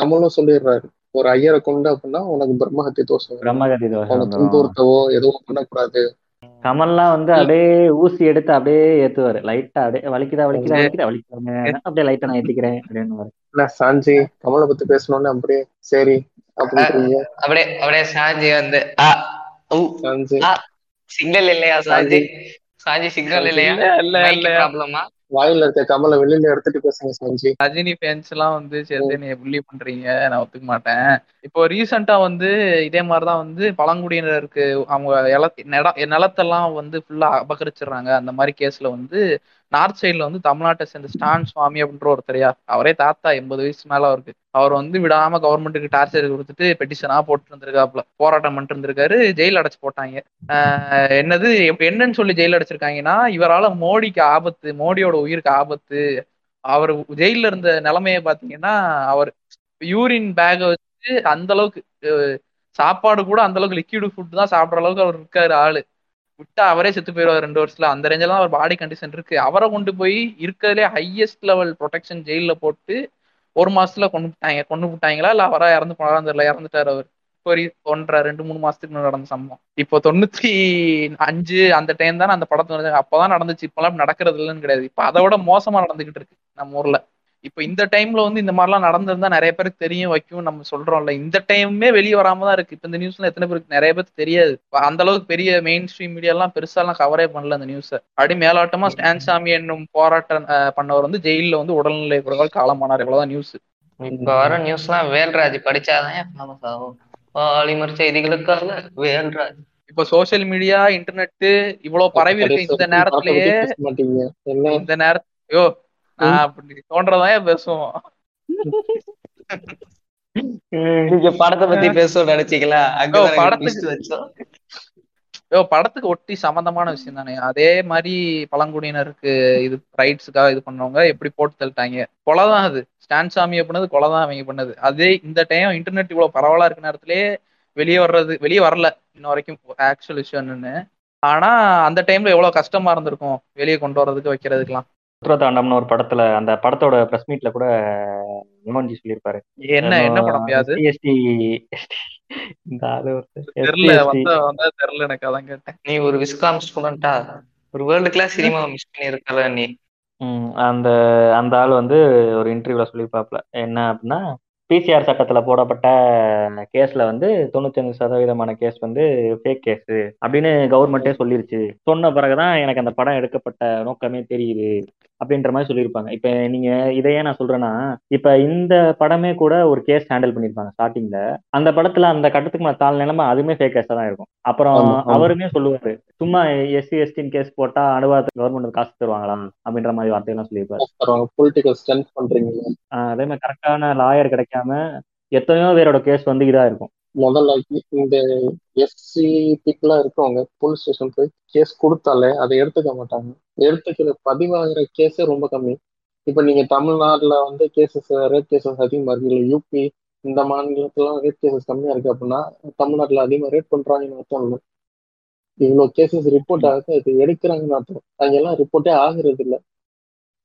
தமிழும் சொல்லிடுறாரு. ஒரு ஐயரை கொண்டு அப்படின்னா உனக்கு பிரம்மஹத்தி தோஷம். பிரம்மகதி தோஷம் துன்புறுத்தவோ எதுவும் பண்ணக்கூடாது. கமல்லாம் வந்து அப்படியே ஊசி எடுத்து அப்படியே ஏத்துவாரு. லைட்டா அப்படியே வலிக்குதா வலிக்குதா வலிக்குதா வலிக்குதாங்க அப்படியே லைட்டா நான் ஏத்திக்கிறேன் அப்படின்னு என்ன சாஞ்சி கமலை பத்தி பேசணும்னு அப்படியே சரி அப்படின்றீங்க. அப்படியே அப்படியே சாஞ்சி வந்து சாஞ்சி. ஆ சிக்னல் இல்லையா சாஞ்சி? சாஞ்சி. சிக்னல் இல்லையா? இல்ல இல்ல இல்ல ப்ராப்ளமா வாயில இருக்க கமலை வெளியில எடுத்துட்டு பேசுங்க சாஞ்சி. ரஜினி ஃபேன்ஸ் எல்லாம் வந்து சேர்த்து நீ புள்ளி பண்றீங்க நான் ஒத்துக்க மாட்டேன். இப்போ ரீசெண்டா வந்து இதே மாதிரிதான் வந்து பழங்குடியினருக்கு அவங்க நிலத்தெல்லாம் வந்து ஃபுல்லா அபகரிச்சிடுறாங்க. அந்த மாதிரி கேஸ்ல வந்து நார்த் சைடில் வந்து தமிழ்நாட்டை சேர்ந்த ஸ்டான் சுவாமி அப்படின்ற ஒருத்தரையா அவரே தாத்தா எண்பது வயசு மேல அவருக்கு. அவர் வந்து விடாம கவர்மெண்ட்டுக்கு டார்ச்சர் கொடுத்துட்டு பெட்டிஷனா போட்டு இருந்திருக்காப்ல போராட்டம் பண்ணிட்டு இருந்திருக்காரு. ஜெயில் அடைச்சு போட்டாங்க. என்னது என்னன்னு சொல்லி ஜெயில் அடைச்சிருக்காங்கன்னா இவரால மோடிக்கு ஆபத்து மோடியோட உயிருக்கு ஆபத்து. அவர் ஜெயில இருந்த நிலைமையை பாத்தீங்கன்னா அவர் யூரின் பேக வச்சு அந்த அளவுக்கு சாப்பாடு கூட அந்த அளவுக்கு லிக்விட் ஃபுட் தான் சாப்பிட்ற அளவுக்கு அவர் இருக்காரு ஆளு. விட்டா அவரே செத்து போயிடுவார் ரெண்டு வருஷத்துல. அந்த ரேஞ்செல்லாம் அவர் பாடி கண்டிஷன் இருக்கு. அவரை கொண்டு போய் இருக்கிறதுலே ஹையஸ்ட் லெவல் ப்ரொடெக்ஷன் ஜெயில போட்டு ஒரு மாசத்துல கொண்டு விட்டாங்க. கொண்டு விட்டாங்களா? இல்ல அவரா இறந்து போனாலும் தெரியல. இறந்துட்டாரு அவர். ஒரு ஒன்றரை ரெண்டு மூணு மாசத்துக்கு நடந்த சம்பவம். இப்போ தொண்ணூத்தி அஞ்சு அந்த டைம் தானே அந்த படத்துல நடந்தது அப்பதான் நடந்துச்சு. இப்பெல்லாம் நடக்கிறது இல்லைன்னு கிடையாது. இப்ப அதை விட மோசமா நடந்துகிட்டு இருக்கு நம்ம ஊர்ல. இப்போ இந்த டைம்ல வந்து இந்த மாதிரிலாம் நடந்திருந்தா நிறைய பேருக்கு தெரியும் வைக்கும் நம்ம சொல்றோம்ல. இந்த டைமே வெளியே வராம தான் இருக்கு. இப்ப இந்த நியூஸ்ல எத்தனை பேருக்கு நிறைய பேருக்கு தெரியாது. அந்த அளவுக்கு பெரிய மெயின் ஸ்ட்ரீம் மீடியா எல்லாம் பெருசா எல்லாம் கவரே பண்ணல அந்த நியூஸை அப்படி மேலாட்டமா ஸ்டான்சாமி என்னும் போராட்டம் பண்ணவர் வந்து ஜெயில வந்து உடல்நிலை குறைவால் காலமானார். இவ்வளவுதான் நியூஸ் இப்ப வர நியூஸ்லாம் வேல்ராஜ் படிச்சாதான் ஃபேமஸ் ஆகும். பாலிமர் செய்திகளுக்காக வேல்ராஜ். இப்போ சோஷியல் மீடியா இன்டர்நெட் இவ்வளவு பரவி இருக்கு. இந்த நேரத்திலேயே இந்த நேர ஐயோ அப்படி தோன்றதான் பேசுவோம். நீங்க படத்தை பத்தி பேசணும்னு நினைச்சீங்களா? அங்க படத்துக்கு வச்சோம். ஒட்டி சம்பந்தமான விஷயம் தானே? அதே மாதிரி பழங்குடியினருக்கு இது ரைட்ஸுக்காக இது பண்ணவங்க எப்படி போட்டு தள்ளிட்டாங்க? கொலை தான் அது. ஸ்டான் சாமி பண்ணது கொலை தான் அவங்க பண்ணது. அதே இந்த டைம் இன்டர்நெட் இவ்வளவு பரவலா இருக்க நேரத்திலே வெளியே வர்றது வெளியே வரல இன்ன வரைக்கும் ஆக்சுவல் விஷயம்னு ஆனா அந்த டைம்ல எவ்வளவு கஷ்டமா இருந்திருக்கும் வெளியே கொண்டு வர்றதுக்கு வைக்கிறதுக்கெல்லாம். உத்தரதாண்டம்னு ஒரு படத்துல அந்த படத்தோட பிரஸ் மீட்ல கூட மோகன்ஜி சொல்லியிருப்பாரு. என்ன என்ன படம் யாது எஸ்டி இந்த ஆளு தெரியல தெரியல எனக்கு அதான் கேட்டேன். நீ ஒரு விஸ்காம் ஸ்டூடெண்டா ஒரு வேர்ல்டு கிளாஸ் சினிமா மிஸ் பண்ணிருக்கல நீ. அந்த அந்த ஆள் வந்து ஒரு இன்டர்வியூல சொல்லியிருப்பாப்ல என்ன அப்படின்னா பிசிஆர் சட்டத்துல போடப்பட்ட கேஸ்ல வந்து தொண்ணூத்தஞ்சு சதவீதமான கேஸ் வந்து ஃபேக் கேஸ் அப்படின்னு கவர்மெண்ட்டே சொல்லிருச்சு. சொன்ன பிறகுதான் எனக்கு அந்த படம் எடுக்கப்பட்ட நோக்கமே தெரியுது. அப்படின்ற மாதிரி சொல்லியிருப்பாங்க. இப்ப நீங்க இதையே நான் சொல்றேன்னா இப்ப இந்த படமே கூட ஒரு கேஸ் ஹேண்டில் பண்ணிருப்பாங்க ஸ்டார்டிங்ல அந்த படத்துல அந்த கட்டத்துக்கு மேல தாழ் நிலைமை அதுவுமே ஃபேக் கேஸா தான் இருக்கும். அப்புறம். அவருமே சொல்லுவாரு சும்மா எஸ்சி எஸ்டின் கேஸ் போட்டா அனுபவத்துக்கு கவர்மெண்ட் காசு தருவாங்களா? அப்படின்ற மாதிரி வார்த்தையெல்லாம் சொல்லியிருப்பாரு. அதே மாதிரி கரெக்டான லாயர் கிடைக்காம எத்தனையோ பேரோட கேஸ் வந்து இதா இருக்கும். முதல்ல இந்த எஸ்சி பீப்புளா இருக்கவங்க போலீஸ் ஸ்டேஷன் போய் கேஸ் கொடுத்தாலே அதை எடுத்துக்க மாட்டாங்க. எடுத்துக்கிற பதிவாகிற கேஸே ரொம்ப கம்மி. இப்ப நீங்க தமிழ்நாட்டுல வந்து கேசஸ் ரேப் கேசஸ் அதிகமா இருக்கு. இல்ல யூபி இந்த மாநிலத்துலாம் ரேப் கேசஸ் கம்மியா இருக்கு அப்படின்னா தமிழ்நாட்டுல அதிகமா ரேட் பண்றாங்கன்னு அர்த்தம் இல்லை. இவ்வளவு கேசஸ் ரிப்போர்ட் ஆகுது அது எடுக்கிறாங்கன்னு அர்த்தம். அங்கெல்லாம் ரிப்போர்ட்டே ஆகுறது இல்ல.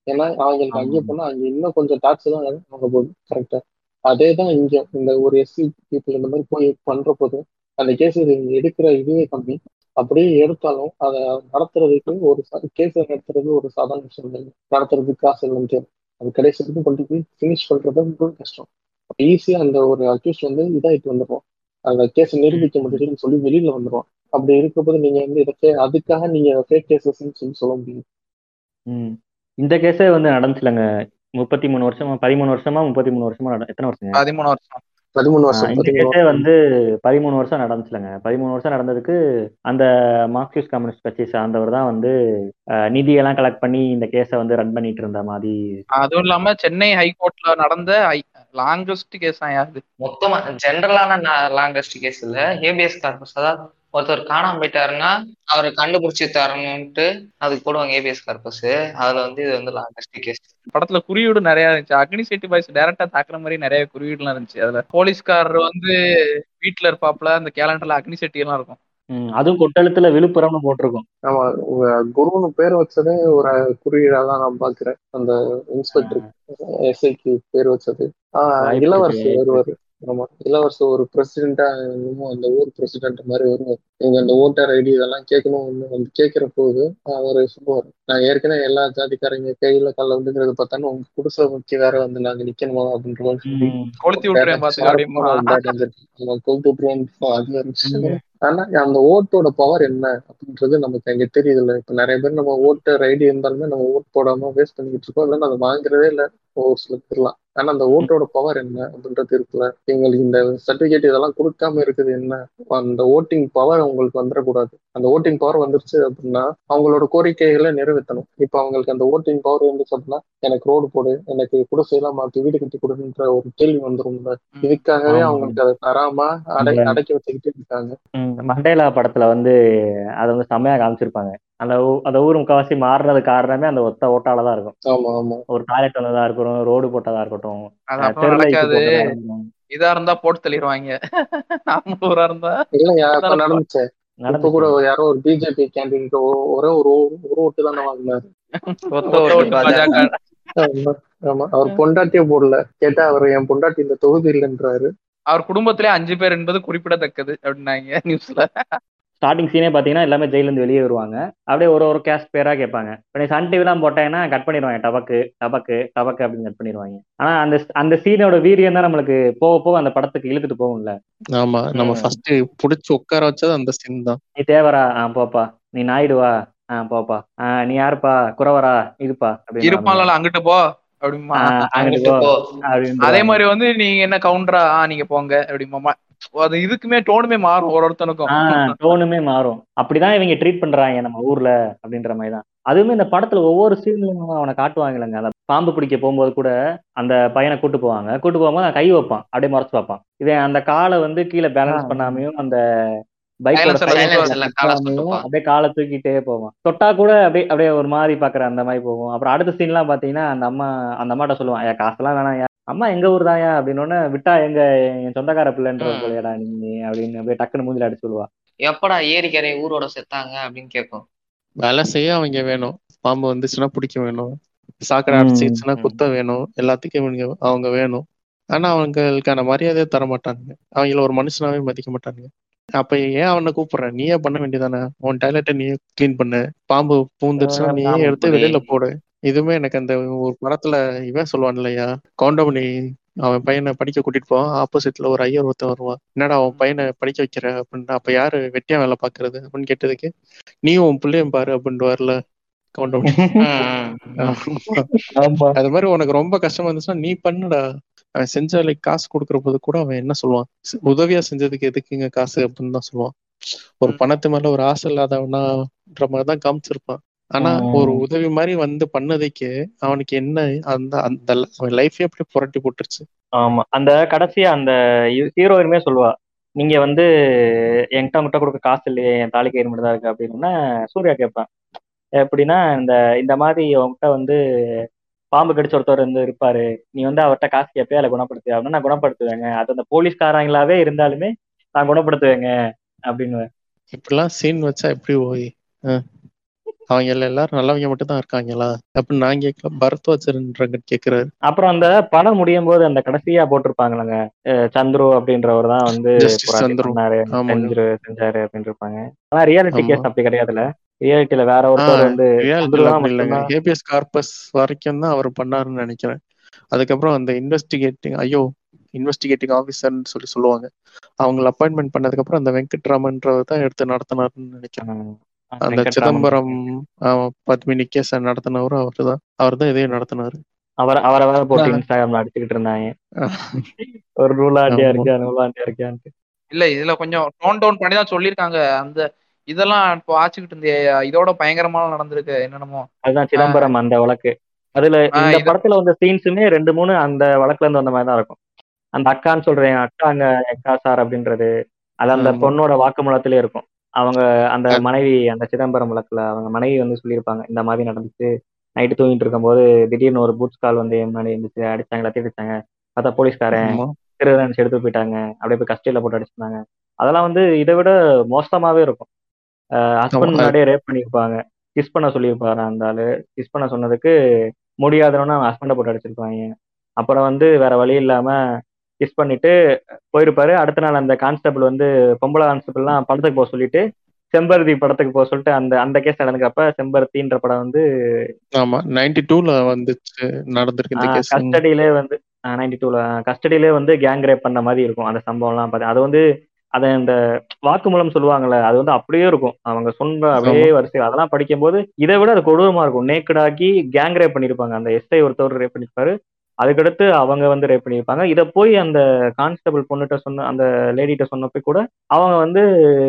ஏன்னா அவங்களுக்கு. அங்கே போனா அங்க இன்னும் கொஞ்சம் டாக்ஸ் தான் அவங்க போகுது கரெக்டா அதே தான் இங்கே இந்த ஒரு எஸ்சி பீப்புள் இந்த மாதிரி போய் பண்ற போது அந்த கேசஸ் எடுக்கிற இதுவே கம்மி அப்படியே எடுத்தாலும் அதை நடத்துறதுக்கு ஒரு கேஸ் நடத்துறது ஒரு சாதாரண விஷயம் இல்லை நடத்துறதுக்கு காசு இல்லைன்ட்டு அது கடைசி வரைக்கும் கொண்டு போய் ஃபினிஷ் பண்றது ரொம்ப கஷ்டம். ஈஸியாக அந்த ஒரு அக்யூஸ் வந்து இதாகிட்டு வந்துடும் அந்த கேஸ் நிரூபிக்க முடியுதுன்னு சொல்லி வெளியில வந்துடும் அப்படி இருக்கப்போது நீங்க வந்து இதை அதுக்காக நீங்க ஃபேக் கேசஸ்ன்னு சொல்லி சொல்ல முடியும். இந்த கேஸே வந்து நடந்துச்சுலங்க. முப்பத்தி மூணு வருஷமா பதிமூணு வருஷமா முப்பத்தி மூணு வருஷமா எத்தனை வருஷங்க? பதிமூணு வருஷம். பதிமூணு வருஷம் இந்த கேஸே வந்து பதிமூணு வருஷம் நடந்துச்சுலங்க. பதிமூணு வருஷம் நடந்ததுக்கு அந்த மார்க்சிஸ்ட் கம்யூனிஸ்ட் கட்சி சார்ந்தவர் தான் வந்து நிதியெல்லாம் கலெக்ட் பண்ணி இந்த கேஸை வந்து ரன் பண்ணிட்டு இருந்த மாதிரி. அதுவும் இல்லாம சென்னை ஹைகோர்ட்ல நடந்த லாங்கஸ்ட் கேஸ் தான் யாது மொத்தமா ஜென்ரலான லாங்கஸ்ட் கேஸ் இல்ல ஹேபியஸ் கார்பஸ் அதாவது ஒருத்தர் காணாம போயிட்டாருன்னா அவரை கண்டுபிடிச்சு தரணும்ட்டு அதுக்கு போடுவாங்க ஏபிஎஸ் கார்பஸ் அதுல வந்து இது வந்து லாங்கஸ்ட் கேஸ் படத்துல குறியீடு நிறைய இருந்துச்சு. அக்னி செட்டி பாய்ஸ் டைரக்டா தாக்குற மாதிரி நிறைய குறியீடுலாம் இருந்துச்சு. அதுல போலீஸ்காரர் வந்து வீட்டுல இருப்பாப்ல அந்த கேலண்டர்ல அக்னி செட்டி எல்லாம் இருக்கும். அதுவும் கொட்டழுத்துல விழுப்புரம்னு போட்டிருக்கும். ஆமா குருன்னு பேர் வச்சதே ஒரு குறியீடா தான் நான் பாக்குறேன். அந்த இன்ஸ்பெக்டர் எஸ்ஐக்கு பேர் வச்சது. இளவரசு. வருவாரு. ஆமா. இளவரசு ஒரு பிரசிடென்டா அந்த ஊர் பிரசிடென்ட் மாதிரி வருவார். நீங்க அந்த ஓட்டர் ஐடி இதெல்லாம் கேட்கணும் வந்து கேட்கிற போது அவர் சொல்லுவார் நான் ஏற்கனவே எல்லா ஜாதிக்காரங்க கையில கல்ல வந்துங்கிறது பார்த்தாலும் உங்க குடிசை முக்கி வேற வந்து நாங்க நிக்கணுமா? அப்படின்ற மாதிரி சொல்லி கொளுத்தி விட்டுருவோம். அது விஷயம். ஆனா அந்த ஓட்டோட பவர் என்ன அப்படின்றது நமக்கு அங்க தெரியுதுல்ல. இப்ப நிறைய பேர் நம்ம ஓட்டர் ஐடி இருந்தாலுமே நம்ம ஓட் போடாம வேஸ்ட் பண்ணிக்கிட்டு இருக்கோம். இல்லைன்னா அதை வாங்குறதே இல்ல. ஒரு சில பேர்லாம் ஆனா அந்த ஓட்டோட பவர் என்ன? அப்படின்றது இருக்குல்ல எங்களுக்கு இந்த சர்டிபிகேட் இதெல்லாம் கொடுக்காம இருக்குது என்ன? அந்த ஓட்டிங் பவர் அவங்களுக்கு வந்துடக்கூடாது அந்த ஓட்டிங் பவர் வந்துருச்சு அப்படின்னா அவங்களோட கோரிக்கைகளை நிறைவேற்றணும். இப்ப அவங்களுக்கு அந்த ஓட்டிங் பவர் இருந்துச்சு அப்படின்னா எனக்கு ரோடு போடு எனக்கு குடிசையெல்லாம் மாத்தி வீடு கட்டி கொடுன்ற ஒரு கேள்வி வந்துரும்ல. இதுக்காகவே. அவங்களுக்கு அதை தராம அடை அடக்கி வச்சுக்கிட்டு இருக்காங்க. மண்டேலா படத்துல வந்து அதை வந்து செம்மையா காமிச்சிருப்பாங்க. அந்த அந்த ஊர் முக்காவாசி மாறுறது காரணமே அந்த ஒத்த ஓட்டால தான் இருக்கும். ஆமா ஆமா. ஒரு டாய்லெட் வந்ததா இருக்கட்டும் ரோடு போட்டதா இருக்கட்டும். இதா இருந்தா போட்டு தள்ளிடுவாங்க (laughs) நாம ஊரா இருந்தா இல்லையா இப்ப நடந்துச்சு. இப்ப கூட யாரோ ஒரு பிஜேபி கேண்டிடேட் ஒரே ஒரு ஒரு ஓட்டு தானே வாங்கினாரு. (laughs) ஆமா அவர் பொண்டாட்டியே போடல. கேட்டா அவர் என் பொண்டாட்டி இந்த தொகுதி இல்லைன்றாரு அவர் குடும்பத்திலே அஞ்சு பேர் என்பது குறிப்பிடத்தக்கது அப்படின்னாங்க நியூஸ்ல. ஸ்டார்டிங் சீனே பாத்தீங்கன்னா எல்லாமே ஜெயில இருந்து வெளியே வருவாங்க. அப்படியே ஒரு ஒரு கேஸ்ட் பேரா கேட்பாங்க. இப்போ நீ சன் டிவிலாம் போட்டேன்னா கட் பண்ணிடுவாங்க. டபக்கு டபக்கு டபக்கு அப்படின்னு கட் பண்ணிடுவாங்க. ஆனா அந்த அந்த சீனோட வீரியம் தான் நம்மளுக்கு போக போக அந்த படத்துக்கு இழுத்துட்டு போகும்ல. ஆமா நம்ம. ஃபர்ஸ்ட் புடிச்சு உட்கார வச்சது அந்த சீன் தான். நீ தேவரா? ஆ போப்பா. நீ நாயுடுவா? ஆ போப்பா. ஆ நீ யாருப்பா? குறவரா? இதுப்பா. இருப்பான்ல அங்கிட்டு போ. அப்படிமா அதே மாதிரி. வந்து நீங்க என்ன கவுண்டரா நீங்க போங்க. அப்படிமா அது இதுக்குமே டோனுமே மாறும் ஒரு ஒருத்தனுக்கும். டோனுமே மாறும். அப்படிதான் இவங்க ட்ரீட் பண்றாங்க நம்ம ஊர்ல அப்படின்ற மாதிரி தான் அதுவுமே இந்த படத்துல ஒவ்வொரு சீன்லயும் அவனை காட்டுவாங்கல்லங்க. அந்த பாம்பு பிடிக்க போகும்போது கூட அந்த பையனை கூட்டு போவாங்க. கூட்டு போகும்போது கை வைப்பான். அப்படியே மறைச்சு பார்ப்பான். இவன் அந்த காலை வந்து கீழே பேலன்ஸ் பண்ணாமையும் அந்த எல்லாம் எல்லாம் சுட்டுப்பான். அப்படியே காலை தூக்கிட்டே போவான். தொட்டா கூட அப்படியே அப்படியே ஒரு மாதிரி பாக்குற அந்த மாதிரி போகும். அப்புறம் அடுத்த சீன்லாம் பாத்தீங்கன்னா அந்த அம்மா அந்த அம்மாட்ட சொல்லுவான் ஏன் காசெல்லாம் வேணாம் அம்மா எங்க ஊர் தான்யா? அப்படின்னு விட்டா எங்க என் சொந்தக்கார பிள்ளைன்ற. போலையடா நீ? அப்படின்னு அப்படியே டக்குன்னு மூஞ்சில அடிச்சு சொல்லுவா. எப்படா ஏரிக்கரை ஊரோட செத்தாங்க? அப்படின்னு கேட்கும் வேலை செய்ய அவங்க வேணும். பாம்பு வந்துச்சுன்னா பிடிக்க வேணும். சாக்கடை அடிச்சிச்சுன்னா. குத்த வேணும். எல்லாத்துக்கும் இவங்க அவங்க வேணும். ஆனா அவங்களுக்கான மரியாதையை தர மாட்டானுங்க அவங்கள ஒரு மனுஷனாவே மதிக்க மாட்டானுங்க அப்ப ஏன் அவனை கூப்பிடுற? நீயே பண்ண வேண்டியதானே? உன் டாய்லெட்டை நீயே க்ளீன் பண்ணு. பாம்பு பூந்துச்சுன்னா ஆஹ் நீயே எடுத்து. வெளியில போடு. இதுவுமே எனக்கு அந்த ஒரு படத்துல இவன் சொல்லுவான் இல்லையா? கவுண்டமணி அவன் பையனை படிக்க கூட்டிட்டு போவான் ஆப்போசிட்ல ஒரு ஐயர் ஒருத்தன் வருவான். என்னடா அவன் பையனை படிக்க வைக்கிற அப்படின்னா அப்ப யாரு வெட்டியா வேலை பாக்குறது அப்படின்னு கேட்டதுக்கு நீயும் உன் பிள்ளையும் பாரு அப்படின்ட்டு வரல கவுண்டமணி அது மாதிரி உனக்கு ரொம்ப கஷ்டமா இருந்துச்சுன்னா நீ பண்ணுடா. அவன் செஞ்ச வேலைக்கு காசு கொடுக்கற போது கூட அவன் என்ன சொல்லுவான்? "ஸ்- உதவியா செஞ்சதுக்கு எதுக்குங்க காசு? அப்படின்னு தான் சொல்லுவான். ஒரு. பணத்து மேல ஒரு ஆசை இல்லாதவனான்ற மாதிரி தான் காமிச்சிருப்பான். ஆனா. ஒரு உதவி மாதிரி வந்து பண்ணதுக்கு அவனுக்கு என்ன அந்த அந்த லைஃபே அப்படியே புரட்டி போட்டுருச்சு. ஆமா. அந்த கடைசியா அந்த ஹீரோயினுமே சொல்லுவா நீங்க வந்து என்கிட்ட உங்ககிட்ட கொடுக்க காசு இல்லையே என் தாலி கயிறு மட்டும் தான் இருக்கு அப்படின்னா சூர்யா கேட்பான் எப்படின்னா இந்த இந்த மாதிரி உங்ககிட்ட வந்து பாம்பு கடிச்ச ஒருத்தர் வந்து இருப்பாரு. நீ வந்து அவர்கிட்ட காசு கேட்பே அதை குணப்படுத்து அப்படின்னா நான் குணப்படுத்துவேங்க. அது அந்த போலீஸ்காரங்களாவே இருந்தாலுமே நான் குணப்படுத்துவேங்க அப்படின்னு இப்படிலாம் சீன் வச்சா எப்படி அஹ், அவங்க எல்லாரும் நல்லவங்க மட்டும் தான் இருக்காங்களா? அப்படின்னு நான் கேட்கல. பரத்வாஜர்ன்ற கேக்குறாரு. அப்புறம் அந்த படம் முடியும் போது அந்த கடைசியா போட்டிருப்பாங்களங்க. சந்துரு அப்படின்றவர் தான் வந்து செஞ்சாரு அப்படின்னு இருப்பாங்க ஆனா ரியாலிட்டி. கேஸ் அப்படி கிடையாதுல்ல. ரியாலிட்டியில வேற ஒருத்தர் வந்து ஹேபியஸ் கார்பஸ் வரைக்கும் தான் அவர் பண்ணாருன்னு நினைக்கிறேன். அதுக்கப்புறம் அந்த இன்வெஸ்டிகேட்டிங் ஐயோ இன்வெஸ்டிகேட்டிங் ஆஃபீஸர்னு சொல்லி சொல்லுவாங்க. அவங்கள அப்பாயின்மெண்ட் பண்ணதுக்கு அப்புறம் அந்த வெங்கட்ராமன்றவர் தான் எடுத்து நடத்தினாருன்னு நினைக்கிறேன். அந்த சிதம்பரம் பத்மினி கேஸ நடத்தினவரும் அவர் தான் அவர் தான் இதையும் நடத்தினாரு. அவரை அவரை வேற போட்டு. இன்ஸ்டாகிராம்ல அடிச்சுக்கிட்டு இருந்தாங்க. ஒரு நூலாண்டியா ஆமா. இருக்கியா நூலாண்டியா இருக்கியான்ட்டு இல்ல இதுல கொஞ்சம் டோன் டவுன் பண்ணி தான் சொல்லியிருக்காங்க. அந்த இதெல்லாம் இப்போ ஆச்சுக்கிட்டு இருந்தே இதோட பயங்கரமா நடந்திருக்கு என்னென்னமோ. அதுதான் சிதம்பரம் அந்த வழக்கு. அதுல இந்த படத்துல வந்த சீன்ஸுமே ரெண்டு மூணு அந்த வழக்குல இருந்து வந்த மாதிரி தான் இருக்கும். அந்த அக்கான்னு சொல்றேன் அக்காங்க அக்கா சார் அப்படின்றது. அது அந்த. பொண்ணோட வாக்குமூலத்திலே இருக்கும். அவங்க அந்த மனைவி அந்த சிதம்பரம் வழக்குல அவங்க மனைவி வந்து சொல்லியிருப்பாங்க இந்த மாதிரி நடந்துச்சு நைட்டு தூங்கிட்டு இருக்கும்போது திடீர்னு ஒரு பூட்ஸ் கால் வந்து முன்னாடி இருந்துச்சு அடிச்சாங்க அடிச்சாங்க பார்த்தா போலீஸ்காரன். திருடன்ஸ் எடுத்து போயிட்டாங்க அப்படியே போய் கஸ்டியில போட்டு அடிச்சிருந்தாங்க அதெல்லாம் வந்து இதை விட மோசமாவே இருக்கும் ஹஸ்பண்ட். முன்னாடியே ரேப் பண்ணியிருப்பாங்க கிஸ் பண்ண சொல்லியிருப்பாரு அந்த ஆளு கிஸ் பண்ண சொன்னதுக்கு முடியாதவனா அவன் ஹஸ்பண்டை போட்டு அடிச்சிருப்பாங்க அப்புறம் வந்து வேற வழி இல்லாம கிஸ் பண்ணிட்டு போயிருப்பாரு. அடுத்த நாள் அந்த கான்ஸ்டபிள் வந்து பொம்பளை கான்ஸ்டபிள்லாம் படத்துக்கு போக சொல்லிட்டு செம்பருத்தி படத்துக்கு போக சொல்லிட்டு அந்த அந்த கேஸ் நடந்துக்கப்ப செம்பருத்தின்ற படம் வந்து ஆமா நைன்டி டூல வந்துச்சு நடந்திருக்கு இந்த கேஸ் கஸ்டடியிலே வந்து நைன்டி டூல கஸ்டடியிலே வந்து கேங் ரேப் பண்ண மாதிரி இருக்கும் அந்த சம்பவம்லாம் பார்த்து அது வந்து அதை இந்த வாக்குமூலம் சொல்லுவாங்கல்ல அது வந்து அப்படியே இருக்கும். அவங்க சொன்ன அப்படியே வரிசை அதெல்லாம் படிக்கும்போது இதை விட அது கொடூரமா இருக்கும். நேக்கடாக்கி கேங் ரேப் பண்ணியிருப்பாங்க அந்த எஸ்ஐ ஒருத்தவர் ரேப் பண்ணியிருப்பாரு அதுக்கடுத்து அவங்க வந்து ரேப் பண்ணியிருப்பாங்க. இதை போய் அந்த கான்ஸ்டபிள் பொண்ணுகிட்ட சொன்ன அந்த லேடிகிட்ட சொன்னப்ப கூட அவங்க வந்து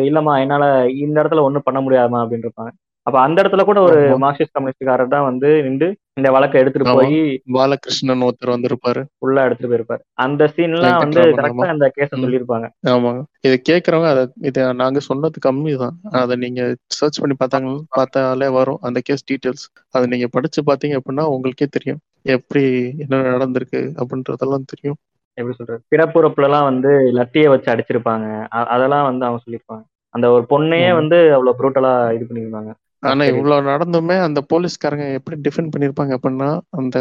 இல்லம்மா என்னால இந்த இடத்துல ஒண்ணும் பண்ண முடியாதுமா அப்படின்னு இருப்பாங்க அப்ப அந்த இடத்துல கூட ஒரு ஆமா. மார்க்சிஸ்ட் கம்யூனிஸ்ட்காரர் தான் வந்து நின்று இந்த வழக்கை எடுத்துட்டு ஆமா. போய் பாலகிருஷ்ணன் ஒருத்தர் வந்திருப்பாரு. உள்ள எடுத்துட்டு போயிருப்பாரு. அந்த சீன்லாம் வந்து கரெக்டா ஆமா. அந்த கேஸ. சொல்லியிருப்பாங்க. ஆமாங்க. இது கேக்குறவங்க அத இத நாங்க சொன்னது கம்மி தான். அதை நீங்க சர்ச் பண்ணி பார்த்தாங்க பார்த்தாலே வரும் அந்த கேஸ் டீடைல்ஸ் அதை நீங்க படிச்சு பார்த்தீங்க அப்படின்னா உங்களுக்கே தெரியும். எப்படி என்ன நடந்திருக்கு அப்படின்றதெல்லாம் தெரியும். எப்படி சொல்றது? பிறப்புறப்புல எல்லாம் வந்து லத்திய வச்சு அடிச்சிருப்பாங்க. அதெல்லாம் வந்து அவங்க சொல்லியிருப்பாங்க. அந்த ஒரு பொண்ணையே ஆமா. வந்து அவ்வளவு ப்ரூட்டலா இது பண்ணிருப்பாங்க ஆனா இவ்வளவு நடந்துமே அந்த போலீஸ்காரங்க எப்படி டிஃபெண்ட் பண்ணிருப்பாங்க அப்படின்னா அந்த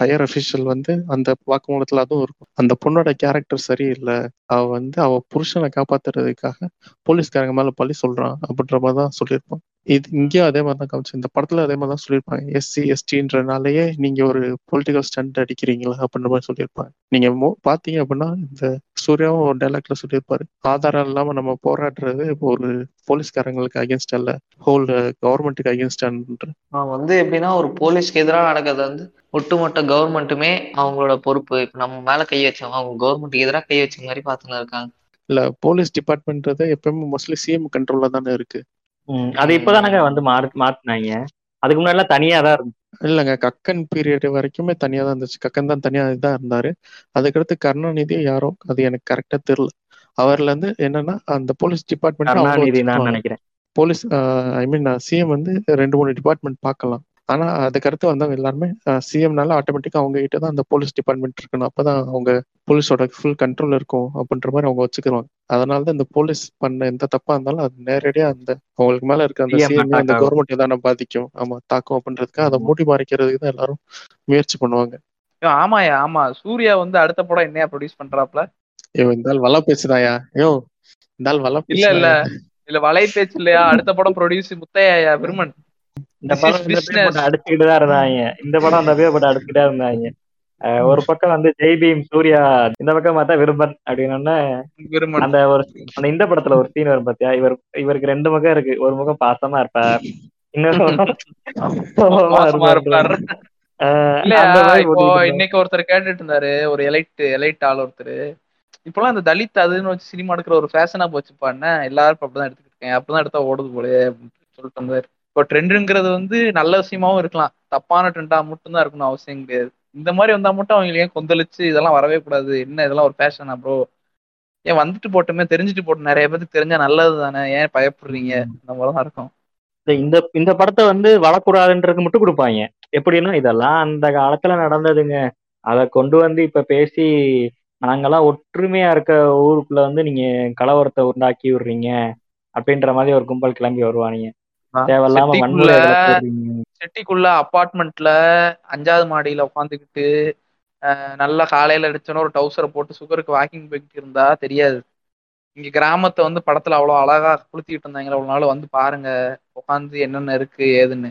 ஹையர் அபிஷியல் வந்து அந்த வாக்குமூலத்துல அதுவும் இருக்கும். அந்த பொண்ணோட கேரக்டர் சரியில்லை. அவ வந்து அவ புருஷனை காப்பாத்துறதுக்காக போலீஸ்காரங்க மேல பழி சொல்றான் அப்படின்ற மாதிரி தான் சொல்லியிருப்பான். இது இங்கேயும் அதே மாதிரி தான் காமிச்சு இந்த படத்துல அதே மாதிரி தான் சொல்லியிருப்பாங்க எஸ்சி எஸ்டின்றனாலயே நீங்க ஒரு பொலிட்டிக்கல் ஸ்டண்ட் அடிக்கிறீங்களா அப்படின்ற மாதிரி சொல்லியிருப்பாங்க. நீங்க பாத்தீங்க அப்படின்னா இந்த சூர்யாவும் ஒரு டைலாக்ல சொல்லியிருப்பாரு. ஆதாரம் இல்லாம நம்ம போராடுறது ஒரு போலீஸ்காரங்களுக்கு அகேன்ஸ்ட் அல்ல ஹோல் கவர்மெண்ட்டுக்கு அகேன்ஸ்ட் அவன் வந்து எப்படின்னா ஒரு போலீஸ்க்கு எதிராக நடக்கிறது வந்து ஒட்டுமொத்த கவர்மெண்ட்டுமே அவங்களோட பொறுப்பு. இப்ப நம்ம மேல கை வச்சவங்க அவங்க கவர்மெண்ட்டுக்கு எதிராக கை வச்ச மாதிரி பார்த்துன்னு இருக்காங்க. இல்ல போலீஸ் டிபார்ட்மெண்ட்றது எப்பவுமே மோஸ்ட்லி சிஎம் கண்ட்ரோல்ல தானே இருக்கு. அது இப்பதானங்க வந்து மாறு மாத்தினாங்க. அதுக்கு முன்னாடி தனியா தான் இருந்துச்சு இல்லைங்க கக்கன் பீரியட் வரைக்குமே தனியா தான் இருந்துச்சு. கக்கன் தான் தனியா தான் இருந்தாரு. அதுக்கடுத்து கருணாநிதி யாரோ அது எனக்கு கரெக்டா தெரியல. அவர்ல இருந்து என்னன்னா அந்த போலீஸ் டிபார்ட்மெண்ட். நினைக்கிறேன். போலீஸ் ஐ மீன் சிஎம் வந்து ரெண்டு மூணு டிபார்ட்மெண்ட் பார்க்கலாம். ஆனா அதுக்கடுத்து வந்தவங்க எல்லாருமே சிஎம்னால ஆட்டோமேட்டிக்கா அவங்க கிட்ட தான் அந்த போலீஸ் டிபார்ட்மெண்ட் இருக்கணும் அப்பதான் அவங்க போலீஸோட ஃபுல் கண்ட்ரோல் இருக்கும் அப்படின்ற மாதிரி அவங்க வச்சுக்கிருவாங்க அதனால தான் இந்த போலீஸ் பண்ண எந்த தப்பா இருந்தாலும் அது நேரடியா அந்த அவங்களுக்கு மேல இருக்க அந்த CM சிஎம் அந்த. கவர்மெண்ட் தானே பாதிக்கும். ஆமா தாக்கும் அப்படின்றதுக்கு அதை மூடி மறைக்கிறதுக்கு தான் எல்லாரும் முயற்சி பண்ணுவாங்க. ஆமாயா ஆமா. சூர்யா வந்து அடுத்த படம் என்னையா ப்ரொடியூஸ் பண்றாப்ல? ஐயோ இந்த வலை பேசுதாயா ஐயோ இந்த வலை இல்ல இல்ல. இல்ல வலை பேச்சு இல்லையா? அடுத்த படம் ப்ரொடியூஸ் முத்தையா விருமன். இந்த படம் இந்த பேர் business. போட்டு அடிச்சுக்கிட்டு தான் இருந்தாங்க. இந்த படம் அந்த பேர் போட்டு அடிச்சுக்கிட்டே இருந்தாங்க. ஒரு பக்கம் வந்து ஜெய் பீம் சூர்யா இந்த பக்கம் பார்த்தா விரும்பன் அப்படின்னு அந்த ஒரு அந்த இந்த படத்துல ஒரு சீன் வரும் பாத்தியா? இவர் இவருக்கு ரெண்டு முகம் இருக்கு. ஒரு முகம் பாசமா இருப்பார். இன்னொரு அந்த. இன்னைக்கு ஒருத்தர் கேட்டுட்டு இருந்தாரு. ஒரு எலைட் எலைட் ஆள் ஒருத்தர். இப்பெல்லாம் இந்த தலித் அதுன்னு வச்சு சினிமா எடுக்கிற ஒரு ஃபேஷனா போச்சுப்பா. என்ன? எல்லாரும் அப்படிதான் எடுத்துக்கிட்டு இருக்கேன் அப்படிதான் எடுத்தா ஓடுது போலயே அப்படின்னு சொல்லிட்டு இருந்தாரு இப்போ ட்ரெண்டுங்கிறது வந்து நல்ல விஷயமாவும் இருக்கலாம். தப்பான ட்ரெண்டா மட்டும்தான் இருக்கணும் அவசியம் கிடையாது. இந்த மாதிரி வந்தா மட்டும் அவங்களுக்கு ஏன் கொந்தளிச்சு இதெல்லாம் வரவே கூடாது. என்ன இதெல்லாம் ஒரு ஃபேஷனா ப்ரோ ஏன் வந்துட்டு போட்டோமே தெரிஞ்சுட்டு போட்டோம் நிறைய பேருக்கு தெரிஞ்சா நல்லது தானே? ஏன் பயப்படுறீங்க? இந்த மாதிரி தான் இருக்கும். இந்த- இந்த இந்த படத்தை வந்து வளக்கூடாதுன்றது மட்டும் கொடுப்பாங்க. எப்படின்னா இதெல்லாம் அந்த காலத்துல நடந்ததுங்க. அதை கொண்டு வந்து இப்ப பேசி நாங்கெல்லாம் ஒற்றுமையா இருக்க ஊருக்குள்ள வந்து நீங்க கலவரத்தை உண்டாக்கி விடுறீங்க. அப்படின்ற மாதிரி ஒரு கும்பல் கிளம்பி வருவானுங்க. தேவையில்லாம விடுறீங்க சிட்டிக்குள்ள அப்பார்ட்மெண்ட்ல அஞ்சாவது மாடியில உட்காந்துக்கிட்டு நல்லா காலையில அடிச்சோன்னா ஒரு டவுசரை போட்டு சுகருக்கு வாக்கிங் போய்கிட்டு இருந்தா தெரியாது. இங்க கிராமத்தை வந்து படத்துல அவ்வளவு அழகா குளுத்திட்டு இருந்தாங்க அவ்வளவு நாள் வந்து பாருங்க உட்காந்து என்னென்ன இருக்கு ஏதுன்னு.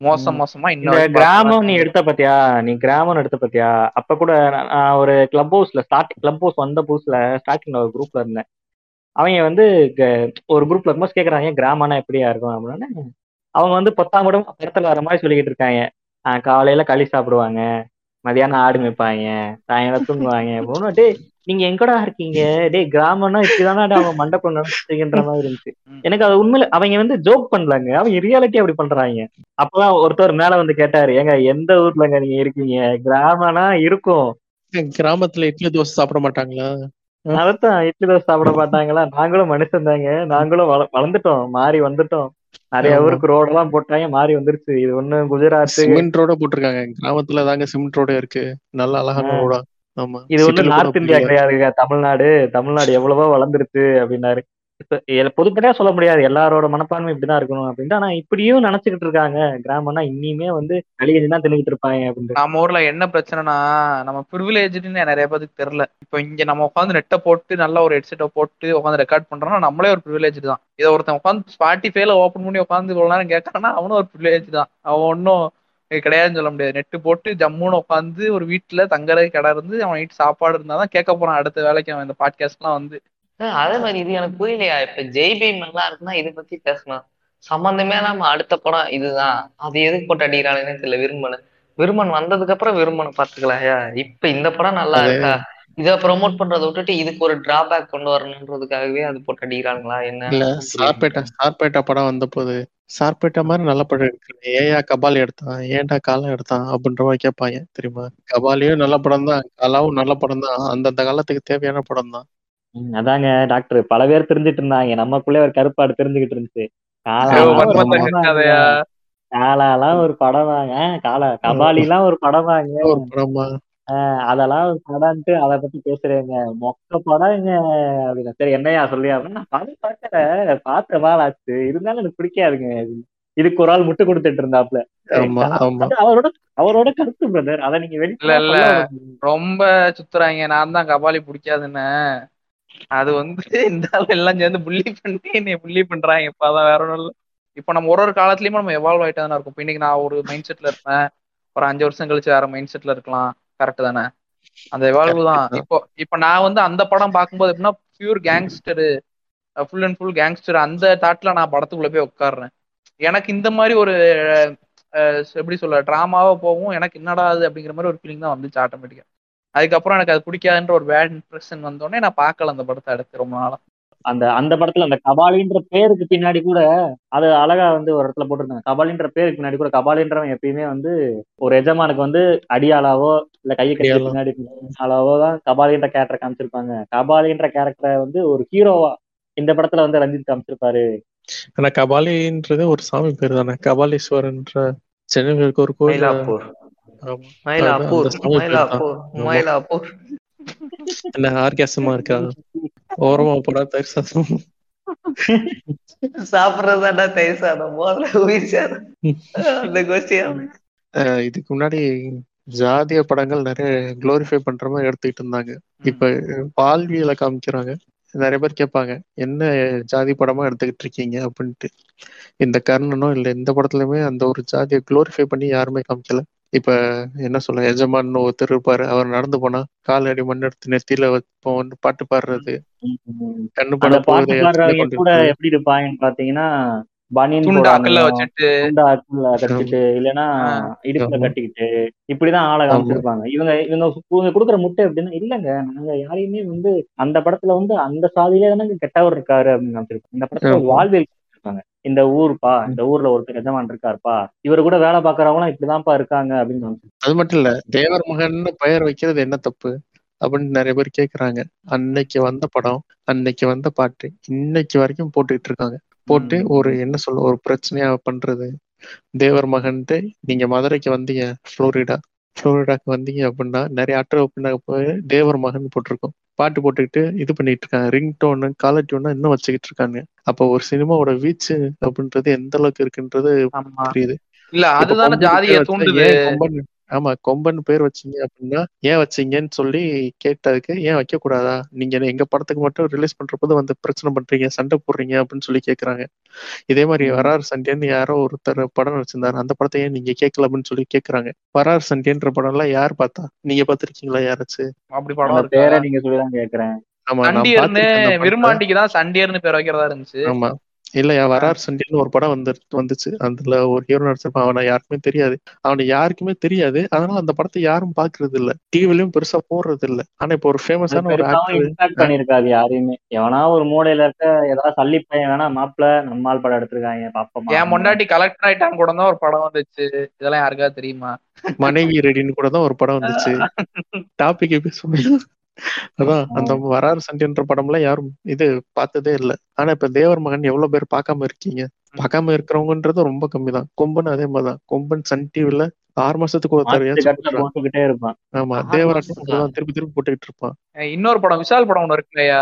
மோசம். மோசமா இன்னும் கிராமம் நீ எடுத்த பாத்தியா? நீ கிராமம் எடுத்த பாத்தியா? அப்ப கூட நான் நான் ஒரு கிளப் ஹவுஸ்ல ஸ்டார்ட் கிளப் ஹவுஸ் வந்த புதுசுல ஸ்டார்டிங்ல ஒரு குரூப்ல இருந்தேன். அவங்க வந்து ஒரு குரூப்ல இருக்கும்போது கேக்குறாங்க கிராமம்னா எப்படியா இருக்கும்? அப்படின்னு அவங்க வந்து பத்தாம் படத்துல வர மாதிரி சொல்லிக்கிட்டு இருக்காங்க. காலையில களி சாப்பிடுவாங்க மதியானம் ஆடு மேய்ப்பாங்க சாயங்காலம் தூங்குவாங்க. அப்படின்னு டேய் நீங்க எங்கடா இருக்கீங்க? டேய் கிராமம்னா இப்படிதானே அவங்க மண்டபம் நடந்துச்சுன்ற மாதிரி இருந்துச்சு. எனக்கு அது உண்மையில அவங்க வந்து ஜோக் பண்ணலாங்க. அவங்க ரியாலிட்டி அப்படி பண்றாங்க. அப்பதான் ஒருத்தர் மேல வந்து கேட்டாரு ஏங்க எந்த ஊர்லங்க நீங்க இருக்கீங்க? கிராமம்னா இருக்கும். கிராமத்துல இட்லி தோசை சாப்பிட மாட்டாங்களா? அதான் இட்லி தோசை சாப்பிட மாட்டாங்களா? நாங்களும் மனுஷன் தாங்க. நாங்களும் வள- வளர்ந்துட்டோம். மாறி வந்துட்டோம். நிறைய. ஊருக்கு ரோடெல்லாம் போட்டாங்க. மாறி வந்துருச்சு. இது ஒண்ணு குஜராத் சிமெண்ட் ரோட போட்டிருக்காங்க. கிராமத்துல தாங்க சிமெண்ட் ரோட இருக்கு. நல்ல அழகான. ரோடா. ஆமா. இது ஒண்ணு நார்த் இந்தியா கிடையாதுங்க. தமிழ்நாடு. தமிழ்நாடு எவ்வளவோ வளர்ந்துருச்சு அப்படின்னாரு. இப்ப பொதுப்படையா சொல்ல முடியாது. எல்லாரோட மனப்பான்மை இப்படிதான் இருக்கணும் அப்படின்ட்டு. ஆனா இப்படியும் நினைச்சுக்கிட்டு இருக்காங்க. கிராமம்னா இன்னியுமே வந்து களிகஞ்சி தான் தின்னுகிட்டு இருப்பாங்க அப்படின்னு நம்ம ஊர்ல என்ன பிரச்சனைனா நம்ம ப்ரிவிலேஜ்னு நிறைய பேருக்கு தெரியல. இப்போ இங்க நம்ம உட்காந்து நெட்டை போட்டு நல்ல ஒரு ஹெட்செட்டை போட்டு உட்காந்து ரெக்கார்ட் பண்றோம்னா நம்மளே ஒரு ப்ரிவிலேஜ் தான். இதை ஒருத்தன் உட்காந்து ஸ்பாட்டிஃபைல ஓப்பன் பண்ணி உட்காந்து இவ்வளவு நேரம் கேட்கறான்னா அவனும் ஒரு ப்ரிவிலேஜ் தான். அவன் ஒன்னும் கிடையாதுன்னு சொல்ல முடியாது. நெட்டு போட்டு ஜம்முன்னு உட்காந்து ஒரு வீட்டுல தங்கறது கடை இருந்து அவன் வீட்டு சாப்பாடு இருந்தாதான் கேட்க போறான். அடுத்த வேலைக்கு அவன் இந்த பாட்காஸ்ட்லாம் வந்து. அதே மாதிரி இது எனக்கு புரியலையா? இப்ப ஜெய் பீம் நல்லா இருக்குன்னா இதை பத்தி பேசலாம். சம்பந்தமே இல்லாம அடுத்த படம் இதுதான். அது எதுக்கு போட்டு அடிக்கிறானுன்னு தெரியல விரும்பன். விரும்பன் வந்ததுக்கு அப்புறம் விரும்பனை பாத்துக்கலாம்யா இப்ப இந்த படம் நல்லா இருக்கா? இத ப்ரோமோட் பண்றதை விட்டுட்டு இதுக்கு ஒரு டிராபேக் கொண்டு வரணுன்றதுக்காகவே அது போட்டு அடிக்கிறாங்களா? என்ன? இல்ல சார்பேட்டா சார்பேட்டா படம் வந்த போது சார்பேட்டா மாதிரி நல்ல படம் எடுக்கணும் ஏயா கபாலி எடுத்தான். ஏன்டா காலம் எடுத்தான் அப்படின்ற மாதிரி கேட்பாங்க தெரியுமா? கபாலியும் நல்ல படம் தான் கலாவும் நல்ல படம் தான் அந்தந்த காலத்துக்கு தேவையான படம் தான் அதாங்க டாக்டர். பல பேர் தெரிஞ்சிட்டு இருந்தாங்க. நமக்குள்ளே ஒரு கருப்பாடு தெரிஞ்சுக்கிட்டு இருந்துச்சு. காலாலாம் ஒரு படம் படம் வாங்க. காலா கபாலிலாம் ஒரு படம் படமா? அதெல்லாம் ஒரு படம்ட்டு அதை பத்தி பேசுறேங்க. மொக்க படம்ங்க அப்படின்னா சரி என்னையா சொல்லியா அப்படின்னா நான் படம் பார்க்கல. பார்த்த ஆச்சு. இருந்தாலும் எனக்கு பிடிக்காதுங்க. இதுக்கு ஒரு ஆள் முட்டு கொடுத்துட்டு இருந்தாப்ல அவரோட அவரோட கருத்து பிரதர் அதை நீங்க இல்ல, வெளியே இல்ல. ரொம்ப சுத்துறாங்க. நான் தான் கபாலி பிடிக்காதுன்னு. அது வந்து இந்த ஆள் எல்லாம் சேர்ந்து புள்ளி பண்ணி என்னை புள்ளி பண்றாங்க. இப்ப அதான் வேற ஒண்ணும் இல்ல. இப்ப நம்ம ஒரு ஒரு காலத்துலயுமே நம்ம எவால்வ் ஆயிட்டா தானே இருக்கும். இன்னைக்கு நான் ஒரு மைண்ட் செட்ல இருப்பேன். ஒரு அஞ்சு வருஷம் கழிச்சு வேற மைண்ட் செட்ல இருக்கலாம். கரெக்ட் தானே? அந்த எவால்வ் தான். இப்போ இப்ப நான் வந்து அந்த படம் பார்க்கும்போது எப்படின்னா pure gangster full and full gangster அந்த தாட்ல நான் படத்துக்குள்ள போய் உட்காடுறேன் எனக்கு இந்த மாதிரி ஒரு எப்படி சொல்ல டிராமாவா போகும் எனக்கு என்னடா அது அப்படிங்கிற மாதிரி ஒரு ஃபீலிங் தான் வந்துச்சு ஆட்டோமேட்டிக்கா அதுக்கப்புறம் எனக்கு அது பிடிக்காதுன்ற ஒரு பேட் இம்ப்ரெஷன் வந்தோடனே நான் பார்க்கல அந்த படத்தை அடுத்து ரொம்ப நாளா. அந்த அந்த படத்துல அந்த கபாலின்ற பேருக்கு பின்னாடி கூட அது அழகா வந்து ஒரு இடத்துல போட்டிருந்தாங்க. கபாலின்ற பேருக்கு பின்னாடி கூட கபாலின்றவன் எப்பயுமே வந்து ஒரு எஜமானுக்கு வந்து அடியாளாவோ இல்ல கையை கட்டி. பின்னாடி ஆளாவோ தான் கபாலின்ற கேரக்டர் காமிச்சிருப்பாங்க. கபாலின்ற கேரக்டரை வந்து ஒரு ஹீரோவா இந்த படத்துல வந்து ரஞ்சித் காமிச்சிருப்பாரு. ஆனா கபாலின்றது ஒரு சாமி பேர் தானே கபாலீஸ்வரன்ற சென்னையில் இருக்க ஒரு கோயில் என்ன ஆர்காசமா இருக்கா? ஓரமா போடா தயிர் சாதம். சாப்பிடுறதாடா தயிர் சாதம். முதல்ல உயிர் சாதம். அந்த கோஷ்டியா இதுக்கு முன்னாடி ஜாதிய படங்கள் நிறைய குளோரிஃபை பண்ற மாதிரி எடுத்துக்கிட்டு இருந்தாங்க. இப்ப பால்வியலை காமிக்கிறாங்க. நிறைய பேர் கேட்பாங்க என்ன ஜாதி படமா எடுத்துக்கிட்டு இருக்கீங்க? அப்படின்ட்டு. இந்த கர்ணனோ இல்ல எந்த படத்துலயுமே அந்த ஒரு ஜாதியை குளோரிஃபை பண்ணி யாருமே காமிக்கல. இப்ப என்ன சொல்ல எஜமான் ஒருத்தர் இருப்பாரு. அவர் நடந்து போனா கால் அடி மண் எடுத்து நெத்தியில வைப்போம் வந்து பாட்டு பாடுறது. கண்ணு பட பாட்டு பாடுறவங்க கூட எப்படி இருப்பாங்கன்னு பாத்தீங்கன்னா பனியன் அக்கல்ல வச்சுட்டு. துண்டா அக்குல கட்டிட்டு இல்லைன்னா இடுப்புல. கட்டிக்கிட்டு இப்படிதான் ஆளை. காமிச்சிருப்பாங்க. இவங்க இவங்க இவங்க கொடுக்குற முட்டை எப்படின்னா இல்லங்க நாங்க யாரையுமே வந்து அந்த படத்துல வந்து அந்த சாதியிலே தானே கெட்டவர் இருக்காரு அப்படின்னு காமிச்சிருப்பாங்க. இந்த படத்துல ஒரு காமிச்சிருப்பாங்க இந்த ஊர்ப்பா இந்த ஊர்ல ஒருத்தர் எஜமான் இருக்காருப்பா இவரு கூட வேலை பாக்குறவங்க இப்படிதான்ப்பா இருக்காங்க அப்படின்னு அது மட்டும் இல்ல தேவர் மகன்னு பெயர் வைக்கிறது என்ன தப்பு அப்படின்னு நிறைய பேர் கேக்குறாங்க. அன்னைக்கு வந்த படம் அன்னைக்கு வந்த பாட்டு இன்னைக்கு வரைக்கும் போட்டுக்கிட்டு இருக்காங்க. போட்டு ஒரு என்ன சொல்ல ஒரு பிரச்சனையா பண்றது. தேவர் மகன்ட்டு நீங்க மதுரைக்கு வந்தீங்க புளோரிடா புளோரிடாக்கு வந்தீங்க அப்படின்னா நிறைய பண்ணாங்க போய் தேவர் மகன் போட்டிருக்கோம். பாட்டு போட்டுக்கிட்டு இது பண்ணிட்டு இருக்காங்க ரிங் டோனு காலர் டியூனா இன்னும் வச்சுக்கிட்டு இருக்காங்க அப்போ ஒரு சினிமாவோட வீச்சு அப்படின்றது எந்த அளவுக்கு இருக்குன்றது புரியுது. இல்ல அதுதானே ஜாதியை தூண்டுது. ஆமா கொம்பன் பேர் வச்சீங்க அப்படின்னா ஏன் வச்சீங்கன்னு சொல்லி கேட்டதுக்கு ஏன் வைக்க கூடாதா நீங்க எங்க படத்துக்கு மட்டும் ரிலீஸ் பண்றப்போது வந்து பிரச்சனை பண்றீங்க சண்டை போடுறீங்க அப்படின்னு சொல்லி கேக்குறாங்க. இதே மாதிரி. வரார் சண்டேன்னு யாரோ ஒருத்தர் படம் வச்சிருந்தாரு. அந்த படத்தை ஏன் நீங்க கேட்கல அப்படின்னு சொல்லி கேக்குறாங்க. வரார் சண்டேன்ற படம் எல்லாம் யார் பார்த்தா? நீங்க பாத்திருக்கீங்களா யாராச்சும் அப்படி படம் பேரை நீங்க சொல்லிதான் கேக்குறேன். ஆமா சண்டியர்னு விருமாண்டிக்கு தான் சண்டியர்னு பேர் வைக்கிறதா இருந்துச்சு. ஆமா. இல்லையா வரார் சண்டின்னு ஒரு படம் வந்து வந்துச்சு. அதுல ஒரு ஹீரோ நடிச்சிருப்பான். அவனை யாருக்குமே தெரியாது. அவனை யாருக்குமே தெரியாது. அதனால அந்த படத்தை யாரும் பாக்குறது இல்ல. டிவிலயும் பெருசா போடுறது இல்ல ஆனா இப்ப ஒரு ஃபேமஸான ஒரு ஆக்டர் பண்ணிருக்காது யாரையுமே. எவனா ஒரு மூலையில இருக்க ஏதாவது சல்லி பையன் வேணா மாப்பிள நம்மால் படம் எடுத்திருக்காங்க பாப்போமா. என் முன்னாடி கலெக்டர் ஆயிட்டான் கூட தான் ஒரு படம் வந்துச்சு. இதெல்லாம் யாருக்காவது தெரியுமா? மனைவி ரெடின்னு கூட தான் ஒரு படம் வந்துச்சு. (laughs) டாபிக் பேசுவோம் அதான் அந்த வரார் சண்டின்ற படம்லாம் யாரும் இது பார்த்ததே இல்ல. ஆனா இப்ப தேவர் மகன் எவ்வளவு பேர் பார்க்காம இருக்கீங்க? பார்க்காம இருக்கிறவங்கன்றது ரொம்ப கம்மி தான் கொம்பன் அதே மாதிரிதான். கொம்பன் சன் டிவில ஆறு மாசத்துக்கு ஒரு போட்டுக்கிட்டே இருப்பான். ஆமா? அப்படிதான் திருப்பி திருப்பி போட்டுக்கிட்டு இருப்பான். இன்னொரு படம் விஷால் படம் ஒண்ணு இருக்கு இல்லையா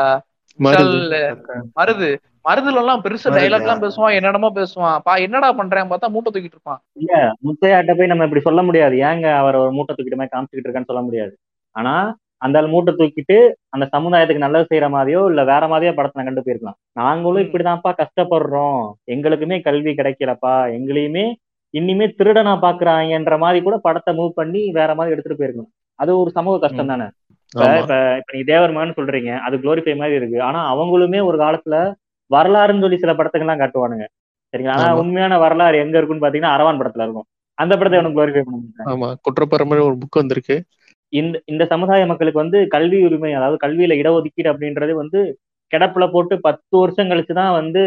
மருது. மருதுல எல்லாம் பெருசா? டைலாக் எல்லாம் பேசுவான் என்னென்னமோ பேசுவான். பா என்னடா பண்றேன் பார்த்தா மூட்டை தூக்கிட்டு இருப்பான். இல்ல முத்தையாட்ட போய் நம்ம இப்படி சொல்ல முடியாது. ஏங்க அவர் ஒரு மூட்டை தூக்கிட்டு மாதிரி காமிச்சுக்கிட்டு இருக்கான்னு சொல்ல முடியாது. ஆனா அந்த ஆள் மூட்டை தூக்கிட்டு அந்த சமுதாயத்துக்கு நல்லது செய்யற மாதிரியோ இல்ல வேற மாதிரியோ படத்தை கண்டு போயிருக்கலாம். நாங்களும். இப்படிதான்ப்பா கஷ்டப்படுறோம். எங்களுக்குமே கல்வி கிடைக்கலப்பா. எங்களையுமே இனிமே திருடனா பாக்குறாங்கன்ற மாதிரி கூட படத்தை மூவ் பண்ணி வேற மாதிரி எடுத்துட்டு போயிருக்கணும். அது ஒரு சமூக கஷ்டம் தானே? இப்ப இப்ப இப்ப நீ தேவர் மகன் சொல்றீங்க. அது குளோரிஃபை மாதிரி இருக்கு. ஆனா அவங்களுமே ஒரு காலத்துல வரலாறுன்னு சொல்லி சில படத்துக்கெல்லாம் காட்டுவானுங்க. சரிங்களா? ஆனா. உண்மையான வரலாறு எங்க இருக்குன்னு பாத்தீங்கன்னா அரவான் படத்துல இருக்கும். அந்த படத்தை அவனுக்கு குளோரிஃபை பண்ண ஆமா. குற்றப்பரம்பரை ஒரு புக் வந்திருக்கு. இந்த இந்த சமுதாய மக்களுக்கு வந்து கல்வி உரிமை அதாவது கல்வியில இடஒதுக்கீடு அப்படின்றது வந்து கிடப்புல போட்டு பத்து வருஷம் கழிச்சுதான் வந்து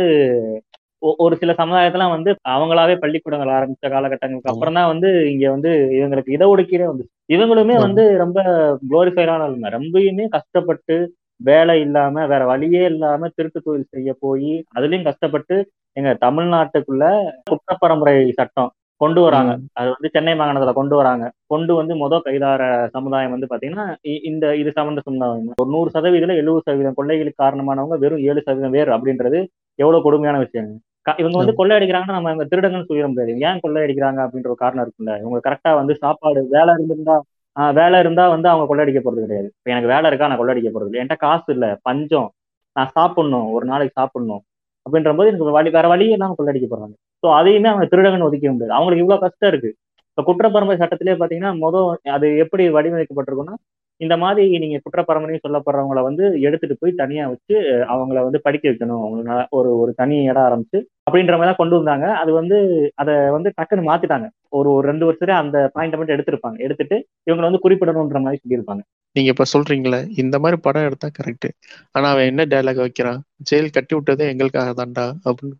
ஒ- ஒரு சில சமுதாயத்தெல்லாம் வந்து அவங்களாவே பள்ளிக்கூடங்கள் ஆரம்பிச்ச காலகட்டங்களுக்கு. அப்புறம் தான் வந்து இங்க வந்து இவங்களுக்கு இடஒதுக்கீடே வந்து இவங்களுமே. வந்து ரொம்ப குளோரிஃபைடான ஆளுங்க ரொம்பயுமே கஷ்டப்பட்டு வேலை இல்லாம வேற வழியே இல்லாம திருட்டு தொழில் செய்ய போய் அதுலயும் கஷ்டப்பட்டு எங்க தமிழ்நாட்டுக்குள்ள குற்றப்பரம்பரை சட்டம் கொண்டு வராங்க. அது வந்து சென்னை மாகாணத்துல கொண்டு வராங்க. கொண்டு வந்து முத கைதார சமுதாயம் வந்து பாத்தீங்கன்னா இந்த இது சார்ந்த சமுதாயம். ஒரு நூறு சதவீதம் எழுபது சதவீதம் கொள்ளைகளுக்கு காரணமானவங்க வெறும் ஏழு சதவீதம் பேர் அப்படின்றது எவ்வளவு கொடுமையான விஷயம் இவங்க வந்து. கொள்ளை அடிக்கிறாங்கன்னா நம்ம இவங்க திருடங்கன்னு சொல்லிட முடியாது. ஏன் கொள்ளை அடிக்கிறாங்க அப்படின்ற ஒரு காரணம் இருக்குல்ல இவங்க கரெக்டா வந்து சாப்பாடு வேலை இருந்திருந்தா ஆஹ் வேலை இருந்தா வந்து அவங்க கொள்ளடிக்க போறது கிடையாது. இப்ப எனக்கு வேலை இருக்கா? நான் கொள்ளடிக்க போறது இல்லை. என்கிட்ட காசு இல்ல. பஞ்சம். நான் சாப்பிடணும். ஒரு நாளைக்கு சாப்பிடணும். அப்படின்ற போது எனக்கு வழி வேற வழியே இல்லாமல் கொள்ளடிக்க போறாங்க. ஸோ அதையுமே அவங்க திருடகன் ஒதுக்க முடியாது. அவங்களுக்கு இவ்வளவு கஷ்டம் இருக்கு. இப்போ குற்றப்பரம்பரை சட்டத்திலே பாத்தீங்கன்னா மொதல் அது எப்படி வடிவமைக்கப்பட்டிருக்குன்னா இந்த மாதிரி நீங்க குற்றப்பரம்பரையும் சொல்லப்படுறவங்கள வந்து எடுத்துட்டு போய் தனியா வச்சு அவங்கள வந்து படிக்க வைக்கணும். அவங்கள ஒரு ஒரு தனி இடம் ஆரம்பிச்சு அப்படின்ற மாதிரி தான் கொண்டு வந்தாங்க. அது வந்து அதை வந்து டக்குன்னு மாத்திட்டாங்க. ஒரு ஒரு ரெண்டு வருஷத்துல அந்த பாயிண்ட் மட்டும் எடுத்திருப்பாங்க. எடுத்துட்டு இவங்களை வந்து குறிப்பிடணுன்ற மாதிரி சொல்லியிருப்பாங்க. நீங்க இப்ப சொல்றீங்களே இந்த மாதிரி படம் எடுத்தா கரெக்ட் ஆனா அவன் என்ன டயலாக் வைக்கிறான்? ஜெயில் கட்டி விட்டதே எங்களுக்காக தான்டா அப்படின்னு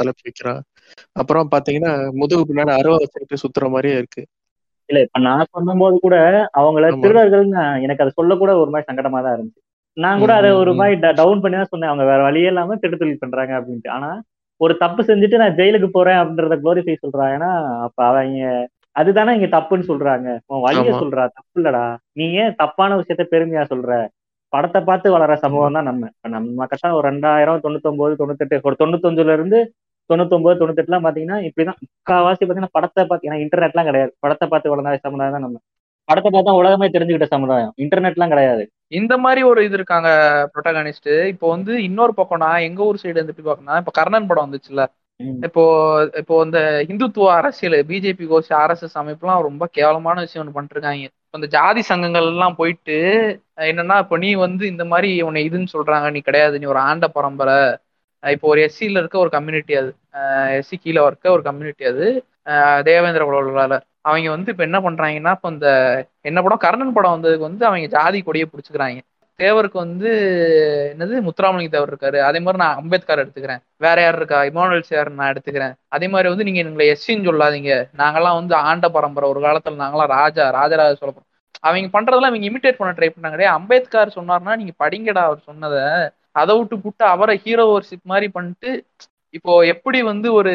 தலைப்பு வைக்கிறான். அப்புறம் பாத்தீங்கன்னா முதுகு பின்னாடி அறுவை வச்சுக்கிட்டு சுத்துற மாதிரியே இருக்கு. இல்ல இப்ப நான் பண்ணும்போது கூட அவங்கள ஆமா. திருடர்கள்னு எனக்கு அதை சொல்ல கூட ஒரு மாதிரி சங்கடமா தான் இருந்துச்சு. நான் கூட அதை ஒரு. மாதிரி டவுன் பண்ணி தான் சொன்னேன். அவங்க வேற வழியே இல்லாம திருட்டு தொழில் பண்றாங்க அப்படின்ட்டு. ஆனா ஒரு தப்பு செஞ்சுட்டு நான் ஜெயிலுக்கு போறேன் அப்படின்றத குளோரிஃபை சொல்றாங்கன்னா அப்ப அவங்க அதுதானே இங்க தப்புன்னு சொல்றாங்க. உன் வழிய. சொல்றா. தப்பு இல்லடா. நீ ஏன் தப்பான விஷயத்த பெருமையா சொல்ற? படத்தை பார்த்து வளர சமூகம் தான் நம்ம. நம்ம கரெக்டா ஒரு ரெண்டாயிரம் தொண்ணூத்தொன்பது தொண்ணூத்தெட்டு ஒரு தொண்ணூத்தஞ்சுல இருந்து தொண்ணூத்தொன்பது தொண்ணூத்தெட்டுலாம் பாத்தீங்கன்னா இப்படிதான். முக்காவாசி பாத்தீங்கன்னா படத்தை பார்த்து ஏன்னா இன்டர்நெட்லாம் கிடையாது. படத்தை பார்த்து வளர்ந்த சமுதாயம் தான் நம்ம. படத்தை பார்த்தா உலகமே தெரிஞ்சுக்கிட்ட சமுதாயம். இன்டர்நெட்லாம் கிடையாது. இந்த மாதிரி ஒரு இது இருக்காங்க ப்ரொட்டகானிஸ்ட் இப்போ வந்து இன்னொரு பக்கம் நான் எங்க ஊர் சைடு வந்து எப்படி பார்க்கணும்னா இப்போ கர்ணன் படம் வந்துச்சுல்ல. ம். இப்போ இப்போ இந்த இந்துத்துவ அரசியல் பிஜேபி கோஷ் ஆர்எஸ்எஸ் அமைப்புலாம் ரொம்ப கேவலமான விஷயம் ஒன்று பண்ணிருக்காங்க இந்த ஜாதி சங்கங்கள் எல்லாம் போயிட்டு என்னன்னா இப்போ நீ வந்து இந்த மாதிரி உன்னை இதுன்னு சொல்றாங்க. நீ கிடையாது. நீ ஒரு ஆண்ட பரம்பரை. இப்போ ஒரு எஸ்சியில் இருக்க ஒரு கம்யூனிட்டி அது. எஸ்சி கீழே இருக்க ஒரு கம்யூனிட்டி அது. தேவேந்திர குலவால அவங்க வந்து இப்போ என்ன பண்ணுறாங்கன்னா இப்போ இந்த என்ன படம் கர்ணன் படம் வந்ததுக்கு வந்து அவங்க ஜாதி கொடியை பிடிச்சிக்கிறாங்க. தேவருக்கு வந்து என்னது முத்துராமலிங்க தேவர் இருக்காரு. அதே மாதிரி நான் அம்பேத்கர் எடுத்துக்கிறேன். வேற யார் இருக்கா? இமானுவல் சேர் நான் எடுத்துக்கிறேன். அதே மாதிரி வந்து நீங்க எங்களை எஸ்சின்னு சொல்லாதீங்க. நாங்கெல்லாம் வந்து ஆண்ட பரம்பரை. ஒரு காலத்துல நாங்களாம் ராஜா ராஜராஜ சொல்லப்போம் அவங்க பண்றதெல்லாம் அவங்க இமிட்டேட் பண்ண ட்ரை பண்ணாங்க. கிடையாது அம்பேத்கர் சொன்னார்னா நீங்க படிங்கடா அவர் சொன்னதை. அதை விட்டு புட்டு அவரை ஹீரோ ஒர்ஷிப் மாதிரி பண்ணிட்டு இப்போ எப்படி வந்து ஒரு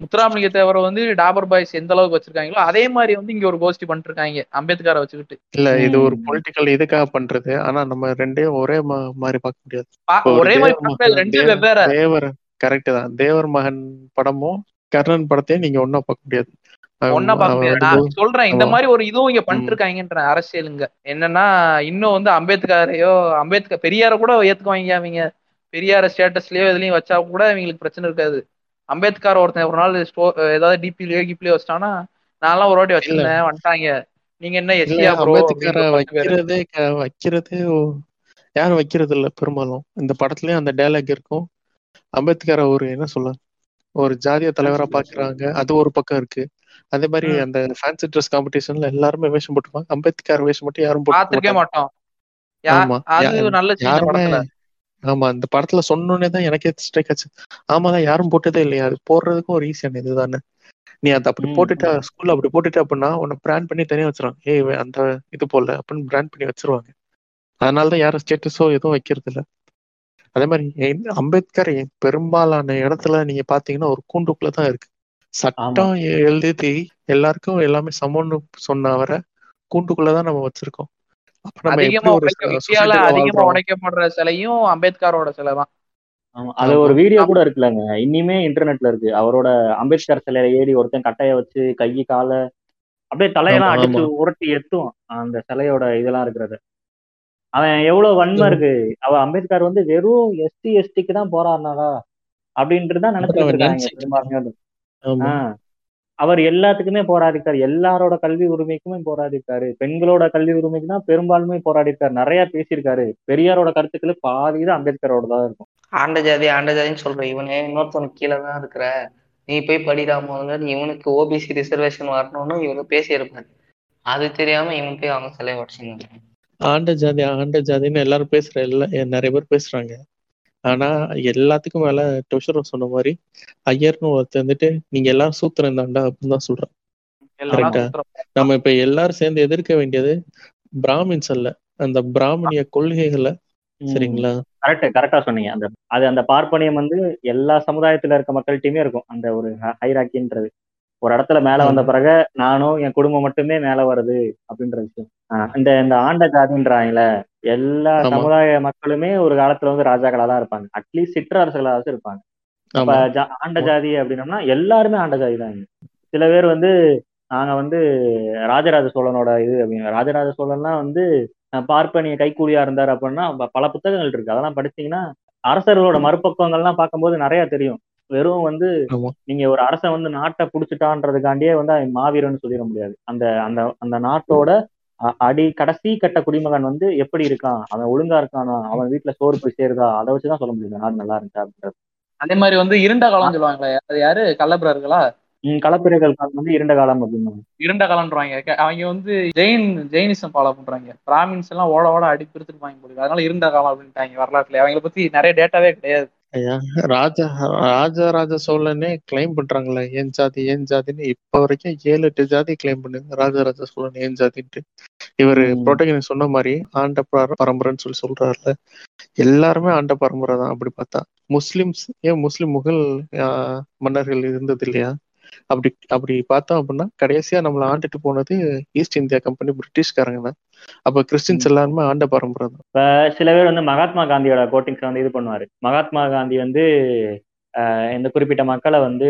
முத்துராமலிங்க தேவரை வந்து டாபர் பாய்ஸ் எந்த அளவுக்கு வச்சிருக்காங்களோ அதே மாதிரி வந்து இங்க ஒரு கோஷ்டி பண்ணிட்டு இருக்காங்க அம்பேத்கரை வச்சுக்கிட்டு. இல்ல இது ஒரு. பொலிட்டிக்கல் இதுக்காக பண்றது. ஆனா நம்ம ரெண்டையும் ஒரே மாதிரி பார்க்க முடியாது. ஒரு மாதிரி ரெண்டு தேவர் வெவ்வேறு. தேவர் கரெக்ட் தான். தேவர் மகன் படமும் கர்ணன் படத்தையும் நீங்க ஒண்ணா பார்க்க முடியாது. ஒன்னா பார்க்க முடியாது நான் சொல்றேன் இந்த. மாதிரி ஒரு இதுவும் இங்க. பண்ணிட்டு இருக்காங்கன்ற அரசியலுங்க. என்னன்னா இன்னும் வந்து அம்பேத்கரையோ அம்பேத்கர் பெரியார கூட ஏத்துக்குவாங்க அவங்க. பெரியார ஸ்டேட்டஸ்லயோ எதுலயும் வச்சா கூட இவங்களுக்கு பிரச்சனை இருக்காது. அம்பேத்கர் ஒருத்தன் ஒரு நாள் ஸ்டோ ஏதாவது டிபிலயோ கிப்லயோ வச்சிட்டானா நான்லாம் ஒரு வாட்டி வச்சிருந்தேன் வந்துட்டாங்க. நீங்க என்ன எஸ்சியா வைக்கிறதே வைக்கிறதே யாரும் வைக்கிறது இல்ல பெரும்பாலும். இந்த படத்துலயும் அந்த டயலாக் இருக்கும். அம்பேத்கரை ஒரு என்ன சொல்ல ஒரு ஜாதிய தலைவரா பாக்குறாங்க. அது ஒரு பக்கம் இருக்கு. அதே மாதிரி. அந்த ஃபேன்சி ட்ரெஸ் காம்படிஷன்ல எல்லாருமே வேஷம் போட்டுப்பாங்க அம்பேத்கர் வேஷம் மட்டும் யாரும் போட்டுக்க மாட்டோம். ஆமா. படத்துல. இந்த படத்துல சொன்னோன்னே தான் எனக்கே ஸ்ட்ரைக் ஆச்சு. ஆமாதான் யாரும் போட்டதே இல்லையா? அது போடுறதுக்கும் ஒரு ஈஸியான இதுதானே. நீ அதை அப்படி போட்டுட்டா ஸ்கூல்ல அப்படி போட்டுட்ட அப்படின்னா உன்னை பிராண்ட் பண்ணி தனியா வச்சிருவாங்க. ஏய் அந்த இது போல அப்படின்னு பிராண்ட் பண்ணி வச்சிருவாங்க. அதனாலதான் யாரும் ஸ்டேட்டஸோ எதுவும் வைக்கிறது இல்ல. அதே மாதிரி அம்பேத்கர் பெரும்பாலான இடத்துல நீங்க பாத்தீங்கன்னா ஒரு கூண்டுக்குள்ள தான் இருக்கு. சட்டம் எழுதி எல்லாருக்கும் எல்லாமே சமம்னு சொன்ன அவரை கூண்டுக்குள்ளதான் நம்ம வச்சிருக்கோம். அதிகமா உடைக்கப்படுற சிலையும் அம்பேத்கரோட சிலை தான். ஆமா. அது ஆமா. ஒரு வீடியோ கூட இருக்குல்லங்க. இனிமே இன்டர்நெட்ல இருக்கு. அவரோட அம்பேத்கர் சிலையில ஏறி ஒருத்தன் கட்டைய வச்சு கை கால அப்படியே தலையெல்லாம் அடிச்சு உருட்டி எத்தும் அந்த சிலையோட இதெல்லாம் இருக்கிறது. அவன் எவ்வளவு வன்மை. இருக்கு. அவ அம்பேத்கர் வந்து வெறும் எஸ்டி எஸ்டிக்கு தான் போராடினாரா அப்படின்ட்டு தான் நினைச்சிட்டு இருக்காங்க அவர் எல்லாத்துக்குமே போராடிருக்காரு. எல்லாரோட கல்வி உரிமைக்குமே போராடிருக்காரு. பெண்களோட கல்வி உரிமைக்கு தான் பெரும்பான்மை போராடிருக்காரு. நிறைய பேசியிருக்காரு. பெரியாரோட கருத்துக்கள் பாதி தான் அம்பேத்கரோட தான் இருக்கும். ஆண்ட ஜாதி ஆண்ட ஜாதின்னு சொல்ற இவனே இன்னொருத்தவனுக்கு கீழே தான் இருக்கிற. நீ போய் படிடா முதல்ல. இவனுக்கு ஓபிசி ரிசர்வேஷன் வரணும்னு இவங்க பேசியிருப்பாரு. அது தெரியாம இவன் போய் அவங்க சிலையை உடச்சுங்க ஆண்ட ஜாதி ஆண்ட ஜாதின்னு எல்லாரும் பேசுற எல்லா நிறைய பேர் பேசுறாங்க. ஆனா எல்லாத்துக்கும் மேல டொஷரோ சொன்ன மாதிரி ஐயர்னு ஒருத்தர் வந்துட்டு நீங்க எல்லாரும் சூத்திரம் தாண்டா அப்படின்னு தான் சொல்றான். கரெக்டா நம்ம இப்ப எல்லாரும் சேர்ந்து எதிர்க்க வேண்டியது பிராமின்ஸ் அல்ல. அந்த பிராமணிய கொள்கைகளை. சரிங்களா? கரெக்ட் கரெக்டா சொன்னீங்க. அந்த அது அந்த பார்ப்பனியம் வந்து எல்லா சமுதாயத்துல இருக்க மக்கள்கிட்டயுமே இருக்கும். அந்த ஒரு ஹைராக்கின்றது ஒரு இடத்துல மேல வந்த. பிறகு நானும் என் குடும்பம் மட்டுமே மேல வருது அப்படின்ற விஷயம். ஆஹ் இந்த இந்த ஆண்ட ஜாதின்றாங்கல்ல எல்லா. சமுதாய மக்களுமே ஒரு காலத்துல வந்து ராஜாக்களா தான் இருப்பாங்க அட்லீஸ்ட் சிற்றரசுகளாவது இருப்பாங்க. ஜா- ஆண்ட ஜாதி அப்படின்னம்னா எல்லாருமே ஆண்ட ஜாதி தான். சில பேர் வந்து நாங்க வந்து ராஜராஜ சோழனோட இது அப்படின்னு ராஜராஜ சோழன்லாம் வந்து பார்ப்பனிய கைக்கூலியா இருந்தார் அப்படின்னா பல புத்தகங்கள் இருக்கு. அதெல்லாம் படிச்சீங்கன்னா அரசர்களோட மறுபக்கங்கள்லாம் பார்க்கும்போது நிறைய தெரியும். வெறும் வந்து நீங்க ஒரு அரசன் வந்து நாட்டை புடிச்சிட்டான்றதுக்காண்டியே வந்து மாவீரன்னு சொல்லிட முடியாது. அந்த அந்த அந்த நாட்டோட அடி கடைசி கட்ட குடிமகன் வந்து எப்படி இருக்கான்? அவன் ஒழுங்கா இருக்கானா? அவன் வீட்டுல சோறு போய் சேருதா? அதை வச்சுதான் சொல்ல முடியும். நாடு நல்லா இருந்துச்சா அப்படின்றது. அதே மாதிரி வந்து இருண்ட காலம் சொல்லுவாங்களே அது யாரு? உம் களப்பிரர்கள் காலம் வந்து இருண்ட காலம் அப்படின்னு இருண்ட காலம்ன்றாங்க. அவங்க வந்து ஜெயின் ஜெயினிசம் ஃபாலோ பண்றாங்க. பிராமின்ஸ் எல்லாம் ஓட ஓட அடி பிரித்துருப்பாங்க போல அதனால இருண்ட காலம் அப்படின்ட்டாங்க வரலாற்றுல அவங்கள பத்தி நிறைய டேட்டாவே கிடையாது. ஐயா ராஜா ராஜா ராஜா சோழனே கிளைம் பண்றாங்களே ஏன் ஜாதி ஏன் ஜாதின்னு இப்ப வரைக்கும் ஏழு எட்டு ஜாதி கிளைம் பண்ணுங்க ராஜராஜ சோழன் ஏன் ஜாதின்ட்டு. இவரு ம். புரோட்டகனிஸ்ட் சொன்ன மாதிரி ஆண்ட பர- பரம்பரைன்னு சொல்லி சொல்றாருல எல்லாருமே ஆண்ட பரம்பரை தான் அப்படி பார்த்தா. முஸ்லிம்ஸ் ஏன் முஸ்லிம் முகல் மன்னர்கள் இருந்தது இல்லையா? அப்படி அப்படி பார்த்தோம் அப்படின்னா கடைசியா நம்மள ஆண்டுட்டு போனது ஈஸ்ட் இந்தியா கம்பெனி பிரிட்டிஷ்காரங்க தான். அப்ப கிறிஸ்டின்ஸ் எல்லாருமே ஆண்ட பரம்பரை தான். இப்ப சில பேர் வந்து மகாத்மா காந்தியோட கோட்டிங்ஸ் வந்து இது பண்ணுவாரு. மகாத்மா காந்தி வந்து இந்த குறிப்பிட்ட மக்களை வந்து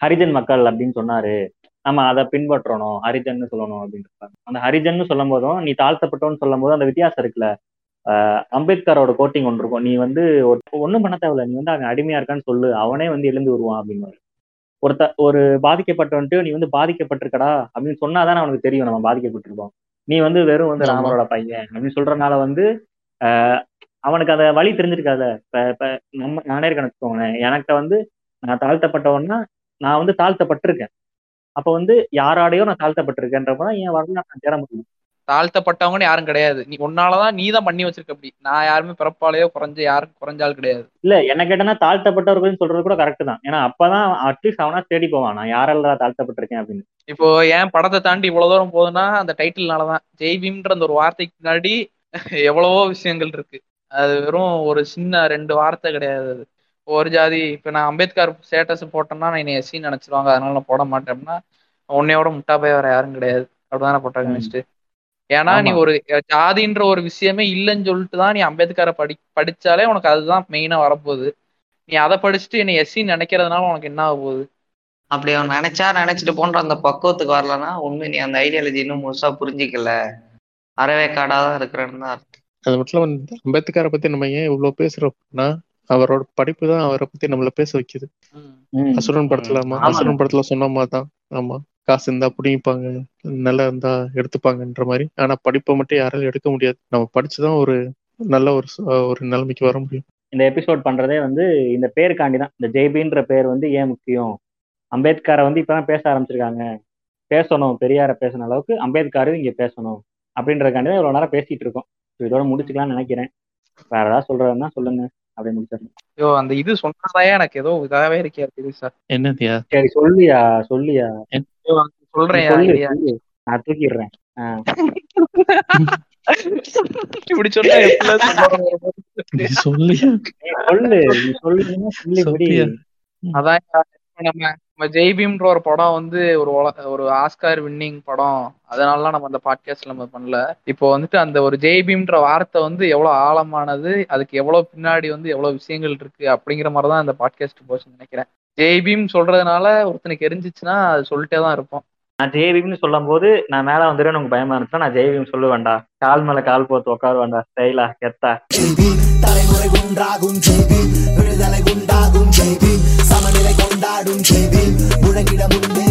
ஹரிஜன் மக்கள் அப்படின்னு சொன்னாரு. நம்ம அதை பின்பற்றணும் ஹரிஜன்னு சொல்லணும் அப்படின்னு அந்த ஹரிஜன்னு சொல்லும் போதும் நீ தாழ்த்தப்பட்டோன்னு சொல்லும் போதும் அந்த வித்தியாசம் இருக்குல்ல. அம்பேத்கரோட கோட்டிங் ஒன்று இருக்கும். நீ வந்து ஒன்றும் பண்ண தேவையில்ல. நீ வந்து அவன் அடிமையா இருக்கான்னு சொல்லு. அவனே வந்து எழுந்து வருவான் அப்படின்னு ஒருத்த ஒரு பாதிக்கப்பட்டவன்ட்டு நீ வந்து பாதிக்கப்பட்டிருக்கடா அப்படின்னு சொன்னாதான் அவனுக்கு தெரியும் நம்ம பாதிக்கப்பட்டிருக்கோம். நீ வந்து வெறும் வந்து. ராமரோட பையன் அப்படின்னு சொல்றதுனால வந்து அவனுக்கு அந்த வழி தெரிஞ்சிருக்காத இப்ப இப்ப நம்ம நானே இருக்கேன்னு வச்சுக்கோங்களேன். எனக்கு வந்து நான் தாழ்த்தப்பட்டவன்னா நான் வந்து தாழ்த்தப்பட்டிருக்கேன். அப்ப வந்து யாராடையோ நான் தாழ்த்தப்பட்டிருக்கேன்றப்ப என் வரலாறு நான் தேட முடியும். தாழ்த்தப்பட்டவங்கன்னு யாரும் கிடையாது. நீ உன்னாலதான் நீ தான் பண்ணி வச்சிருக்க அப்படி. நான் யாருமே பிறப்பாலேயோ குறைஞ்ச யாரும் குறைஞ்சால் கிடையாது. இல்ல என்ன கேட்டனா தாழ்த்தப்பட்டவர்கள்னு சொல்றது கூட கரெக்ட் தான். ஏன்னா அப்பதான் அட்லீஸ்ட் அவனா தேடி போவான். நான் யாரெல்லாம் தாழ்த்தப்பட்டிருக்கேன் அப்படின்னு. இப்போ ஏன் படத்தை தாண்டி இவ்வளவு தூரம் போகுதுன்னா அந்த டைட்டில்னாலதான் ஜெய்பீம்ன்ற அந்த ஒரு வார்த்தைக்கு முன்னாடி (laughs) எவ்வளவோ விஷயங்கள் இருக்கு. அது வெறும் ஒரு சின்ன ரெண்டு வார்த்தை கிடையாது அது. ஒரு ஜாதி இப்ப நான் அம்பேத்கர் ஸ்டேட்டஸ் போட்டேன்னா நான் என்னை எஸ்சி நினைச்சிருவாங்க. அதனால நான் போட மாட்டேன் அப்படின்னா உன்னையோட முட்டாப்பைய வேற யாரும் கிடையாது. அப்படிதானே போட்டாங்க ஏன்னா நீ. ஒரு ஜாதின்ற ஒரு விஷயமே இல்லைன்னு சொல்லிட்டு தான் நீ அம்பேத்கரை படி படிச்சாலே உனக்கு அதுதான் மெயினா வரப்போகுது நீ அதை படிச்சுட்டு என்னை எஸ்சி நினைக்கிறதுனால உனக்கு என்ன ஆக போகுது அப்படி அவன் நினைச்சா நினைச்சிட்டு போன்ற அந்த பக்குவத்துக்கு வரலன்னா உண்மை நீ அந்த ஐடியாலஜி இன்னும் முழுசா புரிஞ்சிக்கல அறவே காடாதான் இருக்கிறேன்னு தான் அர்த்தம். அது மட்டும் இந்த அம்பேத்கரை பத்தி நம்ம ஏன் இவ்வளவு பேசுறோம்னா அவரோட படிப்பு தான் அவரை பத்தி நம்மள பேச வைக்குது. அசுரன் படத்துல. அசுரன் படத்துல சொன்ன மாதிரி தான் ஆமா காசு இருந்தா புடிங்கிப்பாங்க. நல்லா இருந்தா எடுத்துப்பாங்கன்ற மாதிரி. ஆனா படிப்பை மட்டும் யாராலும் எடுக்க முடியாது. நம்ம படிச்சுதான் ஒரு நல்ல ஒரு ஒரு நிலைமைக்கு வர முடியும். இந்த எபிசோட் பண்றதே வந்து இந்த பேருக்காண்டி தான் இந்த ஜெய்பின்ற பேர் வந்து ஏன் முக்கியம்? அம்பேத்கரை வந்து இப்பதான் பேச ஆரம்பிச்சிருக்காங்க. பேசணும் பெரியார பேசின அளவுக்கு அம்பேத்கரும் இங்க பேசணும் அப்படின்றதுக்காண்டி தான் இவ்வளவு நேரம் பேசிட்டு இருக்கோம். இதோட முடிச்சுக்கலாம்னு நினைக்கிறேன். வேற ஏதாவது சொல்றதுன்னா சொல்லுங்க. அப்படியே முடிச்சிடலாம். ஐயோ அந்த இது சொன்னதாயே? எனக்கு ஏதோ இதாவே இருக்கே இது சார். என்னதியா சரி சொல்லியா சொல்லியா. சொல்றேன் சொல்லு. சொல்லு. நான் தூக்கிடுறேன். இப்படி சொன்னா (laughs) சொல்லு சொல்லி சொல்லியா? அதான் நம்ம நம்ம ஜெய்பீம்ன்ற ஒரு படம் வந்து ஒரு ஒரு ஆஸ்கார் வின்னிங் படம். அதனாலலாம் நம்ம அந்த பாட்காஸ்ட் நம்ம பண்ணல. இப்போ வந்துட்டு அந்த ஒரு ஜெய்பீம்ன்ற வார்த்தை வந்து எவ்வளவு ஆழமானது அதுக்கு எவ்வளவு பின்னாடி வந்து எவ்வளவு விஷயங்கள் இருக்கு அப்படிங்கிற மாதிரி தான் அந்த பாட்காஸ்ட் போச்சுன்னு நினைக்கிறேன். ஜெய்பீம் சொல்றதுனால ஒருத்தனுக்கு எரிஞ்சிச்சுன்னா அது சொல்லிட்டே தான் இருப்போம். நான் ஜெய்பீம்னு சொல்லும் போது நான் மேல வந்துடுவேன் உனக்கு பயமா இருந்துச்சா நான் ஜெய்பீம் சொல்ல வேண்டாம் கால் மேல கால் போட்டு உட்கார வேண்டாம் ஸ்டைலா கெத்தா. தலைமுறை உண்டாகும் ஜெய்பி விடுதலை உண்டாகும் ஜெய்பி சமநிலை பாடும் செய்தி. முழங்கிட முன்பே